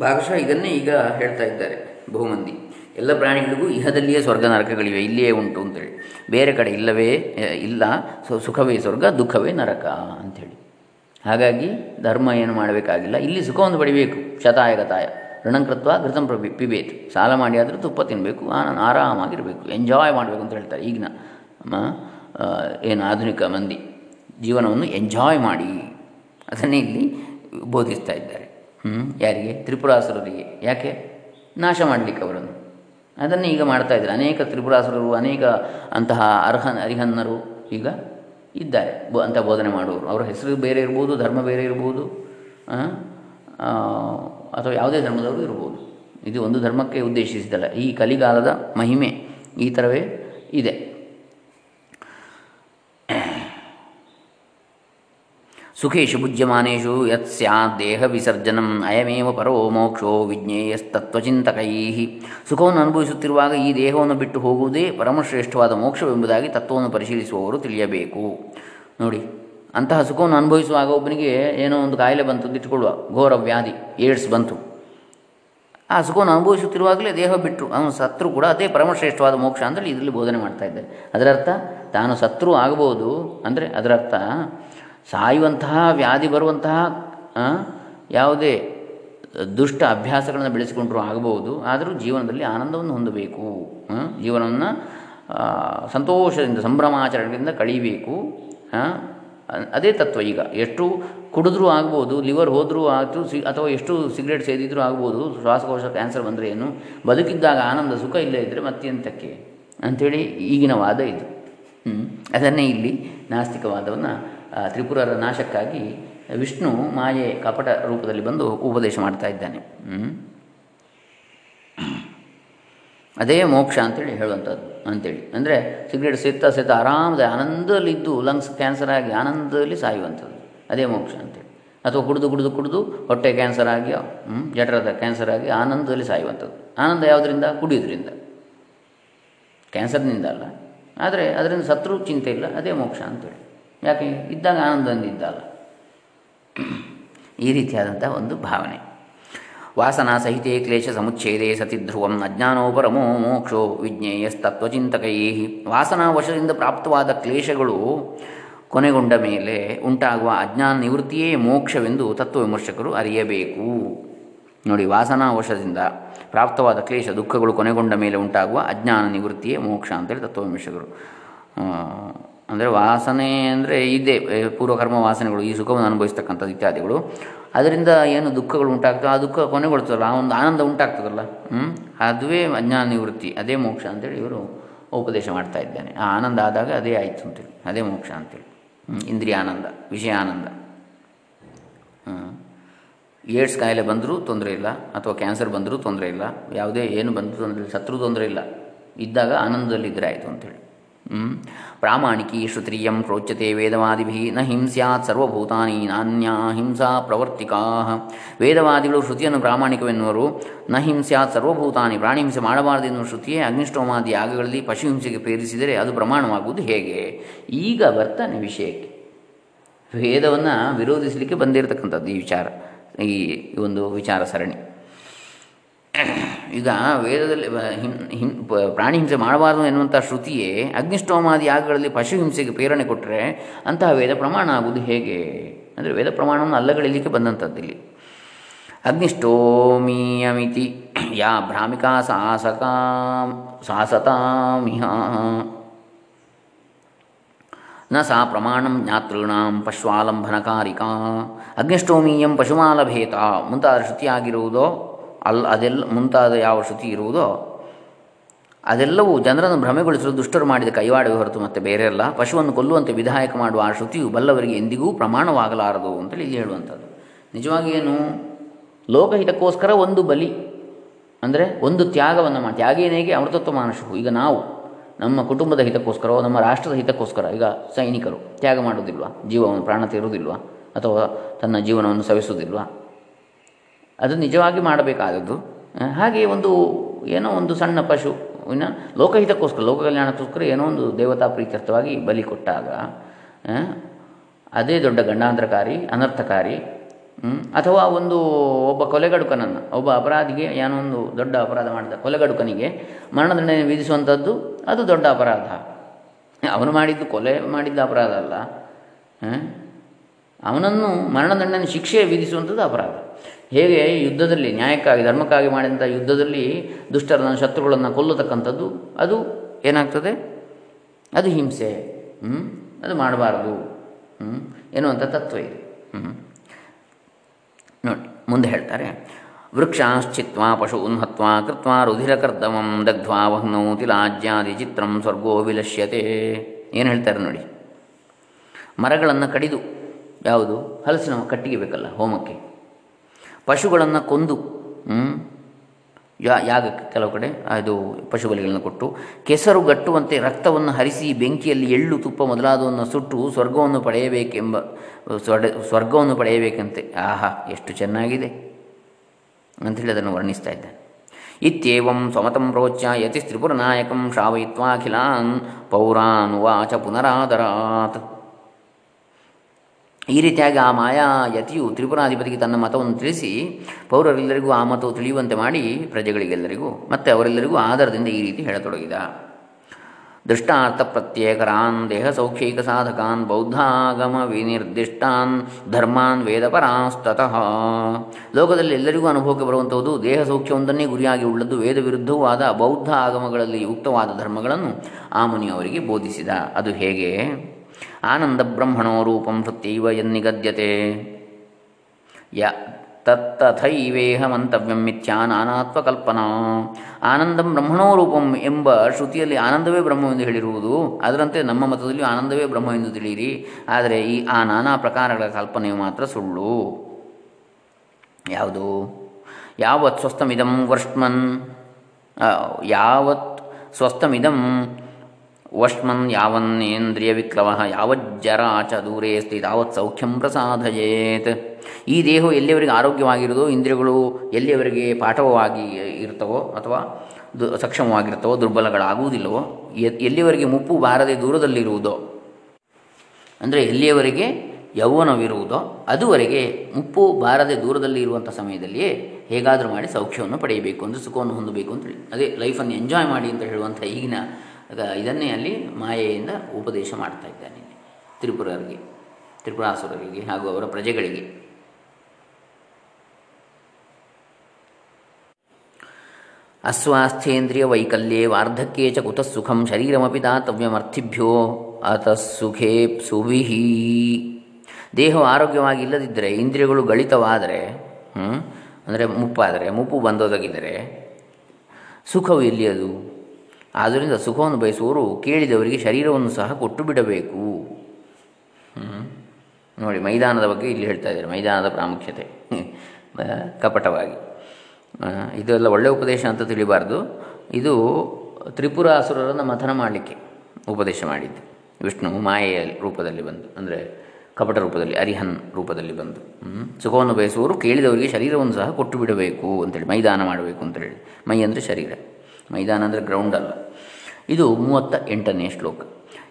A: ಭಾಗಶಃ ಇದನ್ನೇ ಈಗ ಹೇಳ್ತಾ ಇದ್ದಾರೆ ಬಹುಮಂದಿ. ಎಲ್ಲ ಪ್ರಾಣಿಗಳಿಗೂ ಇಹದಲ್ಲಿಯೇ ಸ್ವರ್ಗ ನರಕಗಳಿವೆ, ಇಲ್ಲಿಯೇ ಉಂಟು ಅಂತೇಳಿ. ಬೇರೆ ಕಡೆ ಇಲ್ಲವೇ ಇಲ್ಲ, ಸೊ ಸುಖವೇ ಸ್ವರ್ಗ, ದುಃಖವೇ ನರಕ ಅಂಥೇಳಿ ಹಾಗಾಗಿ ಧರ್ಮ ಏನು ಮಾಡಬೇಕಾಗಿಲ್ಲ. ಇಲ್ಲಿ ಸುಖವನ್ನು ಪಡಿಬೇಕು ಶತಾಯ ಗತಾಯ ಋಣಂಕೃತ್ವ ಘೃತಂ ಪ್ರಭಿ ಪಿಬೇತು. ಸಾಲ ಮಾಡಿ ಆದರೂ ತುಪ್ಪ ತಿನ್ನಬೇಕು ಆರಾಮಾಗಿರಬೇಕು, ಎಂಜಾಯ್ ಮಾಡಬೇಕು ಅಂತ ಹೇಳ್ತಾರೆ ಈಗಿನ ಏನು ಆಧುನಿಕ ಮಂದಿ. ಜೀವನವನ್ನು ಎಂಜಾಯ್ ಮಾಡಿ. ಅದನ್ನೇ ಇಲ್ಲಿ ಬೋಧಿಸ್ತಾ ಇದ್ದಾರೆ. ಯಾರಿಗೆ? ತ್ರಿಪುರಾಸುರರಿಗೆ. ಯಾಕೆ? ನಾಶ ಮಾಡಲಿಕ್ಕೆ ಅವರನ್ನು. ಅದನ್ನು ಈಗ ಮಾಡ್ತಾ ಇದ್ದಾರೆ. ಅನೇಕ ತ್ರಿಪುರಾಸುರರು, ಅನೇಕ ಅಂತಹ ಅರ್ಹನ್ ಅರಿಹನ್ನರು ಈಗ ಇದ್ದಾರೆ. ಬೋ, ಅಂತ ಬೋಧನೆ ಮಾಡುವವರು. ಅವರ ಹೆಸರು ಬೇರೆ ಇರ್ಬೋದು, ಧರ್ಮ ಬೇರೆ ಇರ್ಬೋದು ಅಥವಾ ಯಾವುದೇ ಧರ್ಮದವರು ಇರ್ಬೋದು. ಇದು ಒಂದು ಧರ್ಮಕ್ಕೆ ಉದ್ದೇಶಿಸಿದಲ್ಲ ಈ ಕಲಿಗಾಲದ ಮಹಿಮೆ ಈ ಥರವೇ ಇದೆ. ಸುಖೇಶು ಭುಜ್ಯಮಾನೇಶು ಯತ್ ದೇಹ ವಿಸರ್ಜನಂ ಅಯಮೇವ ಪರೋ ಮೋಕ್ಷೋ ವಿಜ್ಞೇಯಸ್ತತ್ವಚಿಂತಕೈ ಸುಖವನ್ನು ಅನುಭವಿಸುತ್ತಿರುವಾಗ ಈ ದೇಹವನ್ನು ಬಿಟ್ಟು ಹೋಗುವುದೇ ಪರಮಶ್ರೇಷ್ಠವಾದ ಮೋಕ್ಷವೆಂಬುದಾಗಿ ತತ್ವವನ್ನು ಪರಿಶೀಲಿಸುವವರು ತಿಳಿಯಬೇಕು. ನೋಡಿ, ಅಂತಹ ಸುಖವನ್ನು ಅನುಭವಿಸುವಾಗ ಒಬ್ಬನಿಗೆ ಏನೋ ಒಂದು ಕಾಯಿಲೆ ಬಂತು ಇಟ್ಟುಕೊಳ್ಳುವ ಘೋರ ವ್ಯಾಧಿ, ಏಡ್ಸ್ ಬಂತು. ಆ ಸುಖವನ್ನು ಅನುಭವಿಸುತ್ತಿರುವಾಗಲೇ ದೇಹ ಬಿಟ್ಟು, ಅವನು ಸತ್ರು ಕೂಡ ಅದೇ ಪರಮಶ್ರೇಷ್ಠವಾದ ಮೋಕ್ಷ ಅಂದರೆ ಇದರಲ್ಲಿ ಬೋಧನೆ ಮಾಡ್ತಾ ಇದ್ದಾರೆ ಅದರರ್ಥ, ತಾನು ಸತ್ರು ಆಗಬಹುದು ಅಂದರೆ ಅದರರ್ಥ ಸಾಯುವಂತಹ, ವ್ಯಾಧಿ ಬರುವಂತಹ ಯಾವುದೇ ದುಷ್ಟ ಅಭ್ಯಾಸಗಳನ್ನು ಬೆಳೆಸಿಕೊಂಡರೂ ಆಗಬಹುದು, ಆದರೂ ಜೀವನದಲ್ಲಿ ಆನಂದವನ್ನು ಹೊಂದಬೇಕು ಜೀವನವನ್ನು ಸಂತೋಷದಿಂದ ಸಂಭ್ರಮಾಚರಣೆಯಿಂದ ಕಳೀಬೇಕು ಅದೇ ತತ್ವ ಈಗ. ಎಷ್ಟು ಕುಡಿದ್ರೂ ಆಗ್ಬೋದು, ಲಿವರ್ ಹೋದರೂ ಆಯಿತು ಸಿ, ಅಥವಾ ಎಷ್ಟು ಸಿಗರೇಟ್ ಸೇದಿದ್ರೂ ಆಗ್ಬೋದು, ಶ್ವಾಸಕೋಶ ಕ್ಯಾನ್ಸರ್ ಬಂದರೆ ಏನು? ಬದುಕಿದ್ದಾಗ ಆನಂದ, ಸುಖ ಇಲ್ಲೇ ಇದ್ದರೆ ಮತ್ತೆಂತಕ್ಕೆ? ಅಂಥೇಳಿ ಈಗಿನ ವಾದ ಇದು. ಅದನ್ನೇ ಇಲ್ಲಿ ನಾಸ್ತಿಕವಾದವನ್ನು ತ್ರಿಪುರರ ನಾಶಕ್ಕಾಗಿ ವಿಷ್ಣು ಮಾಯೆ ಕಪಟ ರೂಪದಲ್ಲಿ ಬಂದು ಉಪದೇಶ ಮಾಡ್ತಾ ಇದ್ದಾನೆ? ಅದೇ ಮೋಕ್ಷ ಅಂತೇಳಿ ಹೇಳುವಂಥದ್ದು, ಅಂತೇಳಿ. ಅಂದರೆ ಸಿಗರೇಟ್ ಸೇತ ಸೇತ ಆರಾಮದ, ಆನಂದದಲ್ಲಿದ್ದು ಲಂಗ್ಸ್ ಕ್ಯಾನ್ಸರ್ ಆಗಿ ಆನಂದದಲ್ಲಿ ಸಾಯುವಂಥದ್ದು. ಅದೇ ಮೋಕ್ಷ ಅಂತೇಳಿ. ಅಥವಾ ಕುಡಿದು ಕುಡಿದು ಕುಡಿದು ಹೊಟ್ಟೆ ಕ್ಯಾನ್ಸರ್ ಆಗಿ ಜಠರದ ಕ್ಯಾನ್ಸರ್ ಆಗಿ ಆನಂದದಲ್ಲಿ ಸಾಯುವಂಥದ್ದು. ಆನಂದ ಯಾವುದರಿಂದ? ಕುಡಿಯೋದ್ರಿಂದ ಕ್ಯಾನ್ಸರ್ನಿಂದ ಅಲ್ಲ. ಆದರೆ ಅದರಿಂದ ಸತ್ರು ಚಿಂತೆ ಇಲ್ಲ, ಅದೇ ಮೋಕ್ಷ ಅಂತೇಳಿ. ಯಾಕೆ? ಇದ್ದಾಗ ಆನಂದದಿಂದ ಇದ್ದಲ್ಲ ಈ ರೀತಿಯಾದಂಥ ಒಂದು ಭಾವನೆ. ವಾಸನಾ ಸಹಿತೆ ಕ್ಲೇಶ ಸಮುಚ್ಛೇದೇ ಸತಿ ಧ್ರುವಂ ಅಜ್ಞಾನೋಪರಮೋ ಮೋಕ್ಷೋ ವಿಜ್ಞೇಯಸ್ತತ್ವಚಿಂತಕೈ. ವಾಸನಾ ವಶದಿಂದ ಪ್ರಾಪ್ತವಾದ ಕ್ಲೇಶಗಳು ಕೊನೆಗೊಂಡ ಮೇಲೆ ಉಂಟಾಗುವ ಅಜ್ಞಾನ ನಿವೃತ್ತಿಯೇ ಮೋಕ್ಷವೆಂದು ತತ್ವವಿಮರ್ಶಕರು ಅರಿಯಬೇಕು. ನೋಡಿ, ವಾಸನಾ ವಶದಿಂದ ಪ್ರಾಪ್ತವಾದ ಕ್ಲೇಶ ದುಃಖಗಳು ಕೊನೆಗೊಂಡ ಮೇಲೆ ಉಂಟಾಗುವ ಅಜ್ಞಾನ ನಿವೃತ್ತಿಯೇ ಮೋಕ್ಷ ಅಂತೇಳಿ ತತ್ವವಿಮರ್ಶಕರು ಅಂದರೆ ವಾಸನೆ ಅಂದರೆ ಇದೇ ಪೂರ್ವಕರ್ಮ ವಾಸನೆಗಳು, ಈ ಸುಖವನ್ನು ಅನುಭವಿಸ್ತಕ್ಕಂಥದ್ದು ಇತ್ಯಾದಿಗಳು. ಅದರಿಂದ ಏನು ದುಃಖಗಳು ಉಂಟಾಗ್ತವೆ, ಆ ದುಃಖ ಕೊನೆಗೊಳ್ತದಲ್ಲ, ಆ ಒಂದು ಆನಂದ ಉಂಟಾಗ್ತದಲ್ಲ ಹ್ಞೂ ಅದುವೇ ಅಜ್ಞಾನ ನಿವೃತ್ತಿ, ಅದೇ ಮೋಕ್ಷ ಅಂತೇಳಿ ಇವರು ಉಪದೇಶ ಮಾಡ್ತಾ ಇದ್ದಾನೆ. ಆ ಆನಂದ ಆದಾಗ ಅದೇ ಆಯಿತು ಅಂತೇಳಿ, ಅದೇ ಮೋಕ್ಷ ಅಂತೇಳಿ ಇಂದ್ರಿಯ ಆನಂದ, ವಿಷಯ ಆನಂದ. ಏಡ್ಸ್ ಕಾಯಿಲೆ ಬಂದರೂ ತೊಂದರೆ ಇಲ್ಲ, ಅಥವಾ ಕ್ಯಾನ್ಸರ್ ಬಂದರೂ ತೊಂದರೆ ಇಲ್ಲ, ಯಾವುದೇ ಏನು ಬಂದರೂ ತೊಂದರೆ ಇಲ್ಲ ಸತ್ರೂ ತೊಂದರೆ ಇಲ್ಲ, ಇದ್ದಾಗ ಆನಂದದಲ್ಲಿದ್ದರೆ ಆಯಿತು ಅಂತೇಳಿ. ಪ್ರಾಮಾಣಿಕಿ ಶ್ರುತ್ರಿಯಂ ಪ್ರೋಚ್ಯತೆ ವೇದವಾದಿಭಿ ನ ಹಿಂಸ್ಯಾತ್ ಸರ್ವಭೂತಾನಿ ನಾನ್ಯಾ ಹಿಂಸಾ ಪ್ರವರ್ತಿಕಾ. ವೇದವಾದಿಗಳು ಶ್ರುತಿಯನ್ನು ಪ್ರಾಮಾಣಿಕವೆನ್ನುವರು. ನ ಹಿಂಸ್ಯಾತ್ ಸರ್ವಭೂತಾನಿ ಪ್ರಾಣಿ ಹಿಂಸೆ ಮಾಡಬಾರದು ಎನ್ನುವ ಶ್ರುತಿಯೇ ಅಗ್ನಿಷ್ಠೋಮಾದಿ ಯಾಗಗಳಲ್ಲಿ ಪಶು ಹಿಂಸೆಗೆ ಪ್ರೇರಿಸಿದರೆ ಅದು ಪ್ರಮಾಣವಾಗುವುದು ಹೇಗೆ? ಈಗ ಬರ್ತಾನೆ ವಿಷಯಕ್ಕೆ. ವೇದವನ್ನು ವಿರೋಧಿಸಲಿಕ್ಕೆ ಬಂದಿರತಕ್ಕಂಥದ್ದು ಈ ವಿಚಾರ, ಈ ಒಂದು ವಿಚಾರ ಸರಣಿ. ಈಗ ವೇದದಲ್ಲಿ ಹಿಂ ಪ್ರಾಣಿ ಹಿಂಸೆ ಮಾಡಬಾರದು ಎನ್ನುವಂಥ ಶ್ರುತಿಯೇ ಅಗ್ನಿಷ್ಟೋಮಾದಿ ಯಾಗಗಳಲ್ಲಿ ಪಶು ಹಿಂಸೆಗೆ ಪ್ರೇರಣೆ ಕೊಟ್ಟರೆ ಅಂತಹ ವೇದ ಪ್ರಮಾಣ ಆಗುವುದು ಹೇಗೆ? ಅಂದರೆ ವೇದ ಪ್ರಮಾಣವನ್ನು ಅಲ್ಲಗಳಿಲಿಕ್ಕೆ ಬಂದಂಥದ್ದು ಇಲ್ಲಿ. ಅಗ್ನಿಷ್ಠೋಮೀಯಮಿತಿ ಯಾ ಭ್ರಾಮಿಕಾ ಸಾಸಕಾಂ, ಸಾಸತಾಮಿಹ. ನ ಸಾ ಪ್ರಮಾಣಂ ಜ್ಞಾತೃಣಾಂ ಪಶ್ವಾಲಂಬನಕಾರಿಕಾ ಅಗ್ನಿಷ್ಟೋಮೀಯಂ ಪಶುಮಾಲಭೇತ ಮುಂತಾದ ಶ್ರುತಿಯಾಗಿರುವುದೋ ಅಲ್ಲ ಅದೆಲ್ಲ ಮುಂತಾದ ಯಾವ ಶ್ರುತಿ ಇರುವುದೋ ಅದೆಲ್ಲವೂ ಜನರನ್ನು ಭ್ರಮೆಗೊಳಿಸಲು ದುಷ್ಟರು ಮಾಡಿದ ಕೈವಾಡವೇ ಹೊರತು ಮತ್ತೆ ಬೇರೆ ಅಲ್ಲ. ಪಶುವನ್ನು ಕೊಲ್ಲುವಂತೆ ವಿಧಾಯಕ ಮಾಡುವ ಆ ಶ್ರುತಿಯು ಬಲ್ಲವರಿಗೆ ಎಂದಿಗೂ ಪ್ರಮಾಣವಾಗಲಾರದು ಅಂತೇಳಿ ಇಲ್ಲಿ ಹೇಳುವಂಥದ್ದು. ನಿಜವಾಗಿ ಏನು? ಲೋಕಹಿತಕ್ಕೋಸ್ಕರ ಒಂದು ಬಲಿ, ಅಂದರೆ ಒಂದು ತ್ಯಾಗವನ್ನು ಮಾಡಿ ತ್ಯಾಗೇನೇಗೆ ಅಮೃತತ್ವ ಮಾನಸು ಈಗ ನಾವು ನಮ್ಮ ಕುಟುಂಬದ ಹಿತಕ್ಕೋಸ್ಕರ, ನಮ್ಮ ರಾಷ್ಟ್ರದ ಹಿತಕ್ಕೋಸ್ಕರ, ಈಗ ಸೈನಿಕರು ತ್ಯಾಗ ಮಾಡೋದಿಲ್ವಾ ಜೀವವನ್ನು ಪ್ರಾಣ ತೀರುವುದಿಲ್ವಾ? ಅಥವಾ ತನ್ನ ಜೀವನವನ್ನು ಸವಿಸುವುದಿಲ್ವಾ? ಅದು ನಿಜವಾಗಿ ಮಾಡಬೇಕಾದದ್ದು. ಹಾಗೆ ಒಂದು ಏನೋ ಒಂದು ಸಣ್ಣ ಪಶು, ಇನ್ನು ಲೋಕಹಿತಕ್ಕೋಸ್ಕರ ಲೋಕ ಕಲ್ಯಾಣಕ್ಕೋಸ್ಕರ ಏನೋ ಒಂದು ದೇವತಾ ಪ್ರೀತ್ಯರ್ಥವಾಗಿ ಬಲಿ ಕೊಟ್ಟಾಗ ಅದೇ ದೊಡ್ಡ ಗಂಡಾಂತರಕಾರಿ, ಅನರ್ಥಕಾರಿ ಅಥವಾ ಒಂದು ಒಬ್ಬ ಕೊಲೆಗಡುಕನನ್ನು, ಒಬ್ಬ ಅಪರಾಧಿಗೆ ಏನೋ ಒಂದು ದೊಡ್ಡ ಅಪರಾಧ ಮಾಡಿದ ಕೊಲೆಗಡುಕನಿಗೆ ಮರಣದಂಡನೆ ವಿಧಿಸುವಂಥದ್ದು ಅದು ದೊಡ್ಡ ಅಪರಾಧ. ಅವನು ಮಾಡಿದ್ದು ಕೊಲೆ ಮಾಡಿದ್ದ ಅಪರಾಧ ಅಲ್ಲ. ಅವನನ್ನು ಮರಣದಂಡನೆ ಶಿಕ್ಷೆ ವಿಧಿಸುವಂಥದ್ದು ಅಪರಾಧ. ಹೇಗೆ ಯುದ್ಧದಲ್ಲಿ ನ್ಯಾಯಕ್ಕಾಗಿ, ಧರ್ಮಕ್ಕಾಗಿ ಮಾಡಿದಂಥ ಯುದ್ಧದಲ್ಲಿ ದುಷ್ಟರನ್ನು, ಶತ್ರುಗಳನ್ನು ಕೊಲ್ಲತಕ್ಕಂಥದ್ದು, ಅದು ಏನಾಗ್ತದೆ? ಅದು ಹಿಂಸೆ. ಹ್ಞೂ ಅದು ಮಾಡಬಾರ್ದು. ಹ್ಞೂ ಎನ್ನುವಂಥ ತತ್ವ ಇದೆ. ನೋಡಿ, ಮುಂದೆ ಹೇಳ್ತಾರೆ. ವೃಕ್ಷಾಶ್ಚಿತ್ವಾ ಪಶು ಹತ್ವಾ ಕೃತ್ವಾ ರುಧಿರಕರ್ದಮಂ ದಗ್ಧ್ವಾ ವಹ್ನೌ ತಿಲಾಜ್ಯಾದಿ ಚಿತ್ರಂ ಸ್ವರ್ಗೋ ವಿಲಶ್ಯತೆ. ಏನು ಹೇಳ್ತಾರೆ ನೋಡಿ? ಮರಗಳನ್ನು ಕಡಿದು, ಯಾವುದು? ಹಲಸಿನ ಕಟ್ಟಿಗೆ ಬೇಕಲ್ಲ, ಹೋಮಕ್ಕೆ. ಪಶುಗಳನ್ನು ಕೊಂದು? ಯಾ ಯಾಗಕ್ಕೆ ಕೆಲವು ಕಡೆ, ಅದು ಪಶು ಬಲಿಗಳನ್ನು ಕೊಟ್ಟು, ಕೆಸರು ಗಟ್ಟುವಂತೆ ರಕ್ತವನ್ನು ಹರಿಸಿ ಬೆಂಕಿಯಲ್ಲಿ ಎಳ್ಳು ತುಪ್ಪ ಮೊದಲಾದವನ್ನು ಸುಟ್ಟು ಸ್ವರ್ಗವನ್ನು ಪಡೆಯಬೇಕೆಂಬ, ಸ್ವರ್ಗ, ಸ್ವರ್ಗವನ್ನು ಪಡೆಯಬೇಕಂತೆ ಆಹಾ, ಎಷ್ಟು ಚೆನ್ನಾಗಿದೆ ಅಂಥೇಳಿ ಅದನ್ನು ವರ್ಣಿಸ್ತಾ ಇದ್ದಾನೆ ಇತ್ಯಂ ಸ್ವಮತಂ ಪ್ರೋಚ್ಯ ಯತಿ ತ್ರಿಪುರನಾಯಕಂ ಶ್ರಾವಯಿತ್ವಾಖಿಲಾನ್ ಪೌರಾನುವಾಚ ಪುನರಾದರಾತ್ ಈ ರೀತಿಯಾಗಿ ಆ ಮಾಯಾ ಯತಿಯು ತ್ರಿಪುರಾಧಿಪತಿಗೆ ತನ್ನ ಮತವನ್ನು ತಿಳಿಸಿ ಪೌರರೆಲ್ಲರಿಗೂ ಆ ಮತವು ತಿಳಿಯುವಂತೆ ಮಾಡಿ ಪ್ರಜೆಗಳಿಗೆಲ್ಲರಿಗೂ, ಮತ್ತು ಅವರೆಲ್ಲರಿಗೂ ಆಧಾರದಿಂದ ಈ ರೀತಿ ಹೇಳತೊಡಗಿದ. ದೃಷ್ಟಾರ್ಥ ಪ್ರತ್ಯೇಕರಾನ್, ದೇಹ ಸೌಖ್ಯೈಕ ಸಾಧಕಾನ್, ಬೌದ್ಧಾಗಮ ವಿನಿರ್ದಿಷ್ಟಾನ್, ಧರ್ಮಾನ್ ವೇದಪರಾಸ್ತತಃ. ಲೋಕದಲ್ಲಿ ಎಲ್ಲರಿಗೂ ಅನುಭವಕ್ಕೆ ಬರುವಂಥದ್ದು ದೇಹ ಸೌಖ್ಯವೊಂದನ್ನೇ ಗುರಿಯಾಗಿ ಉಳ್ಳದ್ದು ವೇದ ವಿರುದ್ಧವಾದ ಬೌದ್ಧ ಆಗಮಗಳಲ್ಲಿ ಯುಕ್ತವಾದ ಧರ್ಮಗಳನ್ನು ಆ ಮುನಿಯವರಿಗೆ ಬೋಧಿಸಿದ. ಅದು ಹೇಗೆ? ಆನಂದ ಬ್ರಹ್ಮಣೋ ರೂಪಂ ಸತ್ಯೈವ ಎನ್ನಿಗದ್ಯತೆ ಯ ತತ್ತಥೈವೇಹ ಮಂತವ್ಯಂ ಮಿಥ್ಯಾ ನಾನಾತ್ವಕಲ್ಪನಾ ಆನಂದಂ ಬ್ರಹ್ಮಣೋ ರೂಪಂ ಎಂಬ ಶ್ರುತಿಯಲ್ಲಿ ಆನಂದವೇ ಬ್ರಹ್ಮವೆಂದು ಹೇಳಿರುವುದು, ಅದರಂತೆ ನಮ್ಮ ಮತದಲ್ಲಿ ಆನಂದವೇ ಬ್ರಹ್ಮವೆಂದು ತಿಳಿಯಿರಿ. ಆದರೆ ಈ ಆ ನಾನಾ ಪ್ರಕಾರಗಳ ಕಲ್ಪನೆಯು ಮಾತ್ರ ಸುಳ್ಳು. ಯಾವುದು? ಯಾವತ್ ಸ್ವಸ್ಥಮಿದಂ ವರ್ಷಮನ್ ಯಾವತ್ ಸ್ವಸ್ಥಮಿದಂ ವಷ್ಮನ್ ಯಾವನ್ನೇಂದ್ರಿಯ ವಿಕ್ಲವ ಯಾವಜ್ಜರ ಚ ದೂರೇ ಅಸ್ತಿ ತಾವತ್ ಸೌಖ್ಯಂ ಪ್ರಸಾದಯೇತ್. ಈ ದೇಹವು ಎಲ್ಲಿಯವರೆಗೆ ಆರೋಗ್ಯವಾಗಿರುವುದೋ ಇಂದ್ರಿಯಗಳು ಎಲ್ಲಿಯವರೆಗೆ ಪಾಠವಾಗಿ ಇರ್ತವೋ ಅಥವಾ ದು ಸಕ್ಷಮವಾಗಿರ್ತವೋ, ದುರ್ಬಲಗಳಾಗುವುದಿಲ್ಲವೋ ಎಲ್ಲಿಯವರೆಗೆ ಮುಪ್ಪು ಬಾರದೆ ದೂರದಲ್ಲಿರುವುದೋ, ಅಂದರೆ ಎಲ್ಲಿಯವರೆಗೆ ಯೌವನವಿರುವುದೋ, ಅದುವರೆಗೆ ಮುಪ್ಪು ಬಾರದೆ ದೂರದಲ್ಲಿ ಇರುವಂಥ ಸಮಯದಲ್ಲಿಯೇ ಹೇಗಾದರೂ ಮಾಡಿ ಸೌಖ್ಯವನ್ನು ಪಡೆಯಬೇಕು ಅಂದರೆ ಸುಖವನ್ನು ಹೊಂದಬೇಕು ಅಂತೇಳಿ ಅದೇ ಲೈಫನ್ನು ಎಂಜಾಯ್ ಮಾಡಿ ಅಂತ ಹೇಳುವಂಥ ಈಗಿನ ಇದನ್ನೇ ಅಲ್ಲಿ ಮಾಯೆಯಿಂದ ಉಪದೇಶ ಮಾಡ್ತಾ ಇದ್ದಾನೆ ತ್ರಿಪುರರಿಗೆ, ತ್ರಿಪುರಾಸುರರಿಗೆ ಹಾಗೂ ಅವರ ಪ್ರಜೆಗಳಿಗೆ. ಅಸ್ವಾಸ್ಥೇಂದ್ರಿಯ ವೈಕಲ್ಯೆ ವಾರ್ಧಕ್ಯೇ ಚ ಕುತಃ ಸುಖಂ ಶರೀರಮಪಿ ದಾತವ್ಯಮರ್ಥಿಭ್ಯೋ ಸುಖೇ ಸುವಿಹಿ. ದೇಹವು ಆರೋಗ್ಯವಾಗಿ ಇಲ್ಲದಿದ್ದರೆ ಇಂದ್ರಿಯಗಳು ಗಳಿತವಾದರೆ ಅಂದರೆ ಮುಪ್ಪಾದರೆ, ಮುಪ್ಪು ಬಂದೊದಗಿದರೆ ಸುಖವು ಎಲ್ಲಿ ಅದು ಆದ್ದರಿಂದ ಸುಖವನ್ನು ಬಯಸುವವರು ಕೇಳಿದವರಿಗೆ ಶರೀರವನ್ನು ಸಹ ಕೊಟ್ಟು ಬಿಡಬೇಕು. ನೋಡಿ, ಮೈದಾನದ ಬಗ್ಗೆ ಇಲ್ಲಿ ಹೇಳ್ತಾ ಇದ್ದಾರೆ. ಮೈದಾನದ ಪ್ರಾಮುಖ್ಯತೆ. ಕಪಟವಾಗಿ. ಇದೆಲ್ಲ ಒಳ್ಳೆಯ ಉಪದೇಶ ಅಂತ ತಿಳಿಬಾರ್ದು. ಇದು ತ್ರಿಪುರ ಅಸುರರನ್ನು ಮಥನ ಮಾಡಲಿಕ್ಕೆ ಉಪದೇಶ ಮಾಡಿದ್ದು. ವಿಷ್ಣು ಮಾಯೆಯ ರೂಪದಲ್ಲಿ ಬಂದು, ಅಂದರೆ ಕಪಟ ರೂಪದಲ್ಲಿ, ಅರಿಹನ್ ರೂಪದಲ್ಲಿ ಬಂದು. ಸುಖವನ್ನು ಬಯಸುವವರು ಕೇಳಿದವರಿಗೆ ಶರೀರವನ್ನು ಸಹ ಕೊಟ್ಟು ಬಿಡಬೇಕು ಅಂತೇಳಿ, ಮೈದಾನ ಮಾಡಬೇಕು ಅಂತೇಳಿ ಮೈ ಅಂದರೆ ಶರೀರ. ಮೈದಾನ ಅಂದರೆ ಗ್ರೌಂಡ್ ಅಲ್ಲ. ಇದು ಮೂವತ್ತ ಎಂಟನೇ ಶ್ಲೋಕ.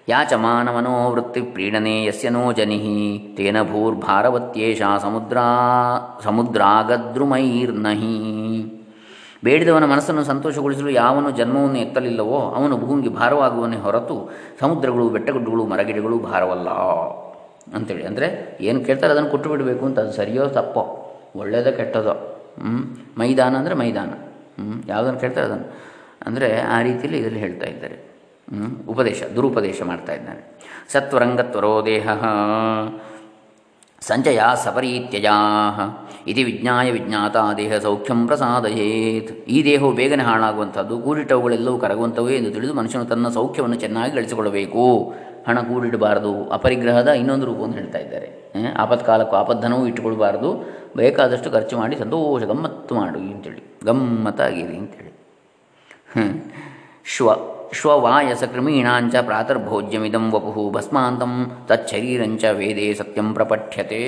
A: ಯಾಚ ಮಾನವನೋವೃತ್ತಿ ಪ್ರೀಣನೆ ಯಸ್ಯ ನೋ ಜನಿ ತೇನ ಭೂರ್ಭಾರವತ್ಯೇಷ ಸಮುದ್ರ, ಸಮುದ್ರಾಗದ್ರುಮೈರ್ನಹಿ. ಬೇಡಿದವನ ಮನಸ್ಸನ್ನು ಸಂತೋಷಗೊಳಿಸಲು ಯಾವನು ಜನ್ಮವನ್ನು ಎತ್ತಲಿಲ್ಲವೋ, ಅವನು ಭೂಮಿಗೆ ಭಾರವಾಗುವನೇ ಹೊರತು ಸಮುದ್ರಗಳು, ಬೆಟ್ಟಗುಡ್ಡಗಳು, ಮರಗಿಡಗಳು ಭಾರವಲ್ಲ ಅಂತೇಳಿ. ಅಂದರೆ ಏನು ಕೇಳ್ತಾರೆ ಅದನ್ನು ಕೊಟ್ಟು ಬಿಡಬೇಕು ಅಂತ ಅದು ಸರಿಯೋ ತಪ್ಪೋ? ಒಳ್ಳೆಯದೋ ಕೆಟ್ಟದೋ? ಹ್ಞೂ ಮೈದಾನ ಅಂದರೆ ಮೈದಾನ. ಹ್ಞೂ ಯಾವುದನ್ನು ಕೇಳ್ತಾರೆ ಅದನ್ನು? ಅಂದರೆ ಆ ರೀತಿಯಲ್ಲಿ ಇದರಲ್ಲಿ ಹೇಳ್ತಾ ಇದ್ದಾರೆ. ಉಪದೇಶ, ದುರುಪದೇಶ ಮಾಡ್ತಾ ಇದ್ದಾನೆ ಸತ್ವರಂಗತ್ವರೋ ದೇಹ. ಸಂಜಯ ಸಪರೀತ್ಯಜ ಇತಿ ವಿಜ್ಞಾಯ ವಿಜ್ಞಾತ ದೇಹ ಸೌಖ್ಯಂ ಪ್ರಸಾದಯೇತ್. ಈ ದೇಹವು ಬೇಗನೆ ಹಾಳಾಗುವಂಥದ್ದು, ಕೂಡಿಟ್ಟವುಗಳೆಲ್ಲವೂ ಕರಗುವಂಥವೇ ಎಂದು ತಿಳಿದು ಮನುಷ್ಯನು ತನ್ನ ಸೌಖ್ಯವನ್ನು ಚೆನ್ನಾಗಿ ಗಳಿಸಿಕೊಳ್ಳಬೇಕು. ಹಣ ಕೂಡಿಡಬಾರದು, ಅಪರಿಗ್ರಹದ ಇನ್ನೊಂದು ರೂಪವನ್ನು ಹೇಳ್ತಾ ಇದ್ದಾರೆ. ಆಪತ್ಕಾಲಕ್ಕೂ ಆಪದ್ಧನವೂ ಇಟ್ಟುಕೊಳ್ಬಾರ್ದು, ಬೇಕಾದಷ್ಟು ಖರ್ಚು ಮಾಡಿ ಸಂತೋಷ ಗಮ್ಮತ್ತು ಮಾಡು ಅಂತೇಳಿ. ಗಮ್ಮತ್ತಾಗಿರಿ ಅಂತೇಳಿ. ಶ್ವ ಶ್ವವಾಯಸ ಕ್ರಿಮೀಣಾಂಚ ಪ್ರಾತರ್ಭೋಜ್ಯಮಿದಂ ವಪು ಭಸ್ಮಾಂತಂ ತಚ್ಚರೀರಂಚ ವೇದೇ ಸತ್ಯಂ ಪ್ರಪಠ್ಯತೆ.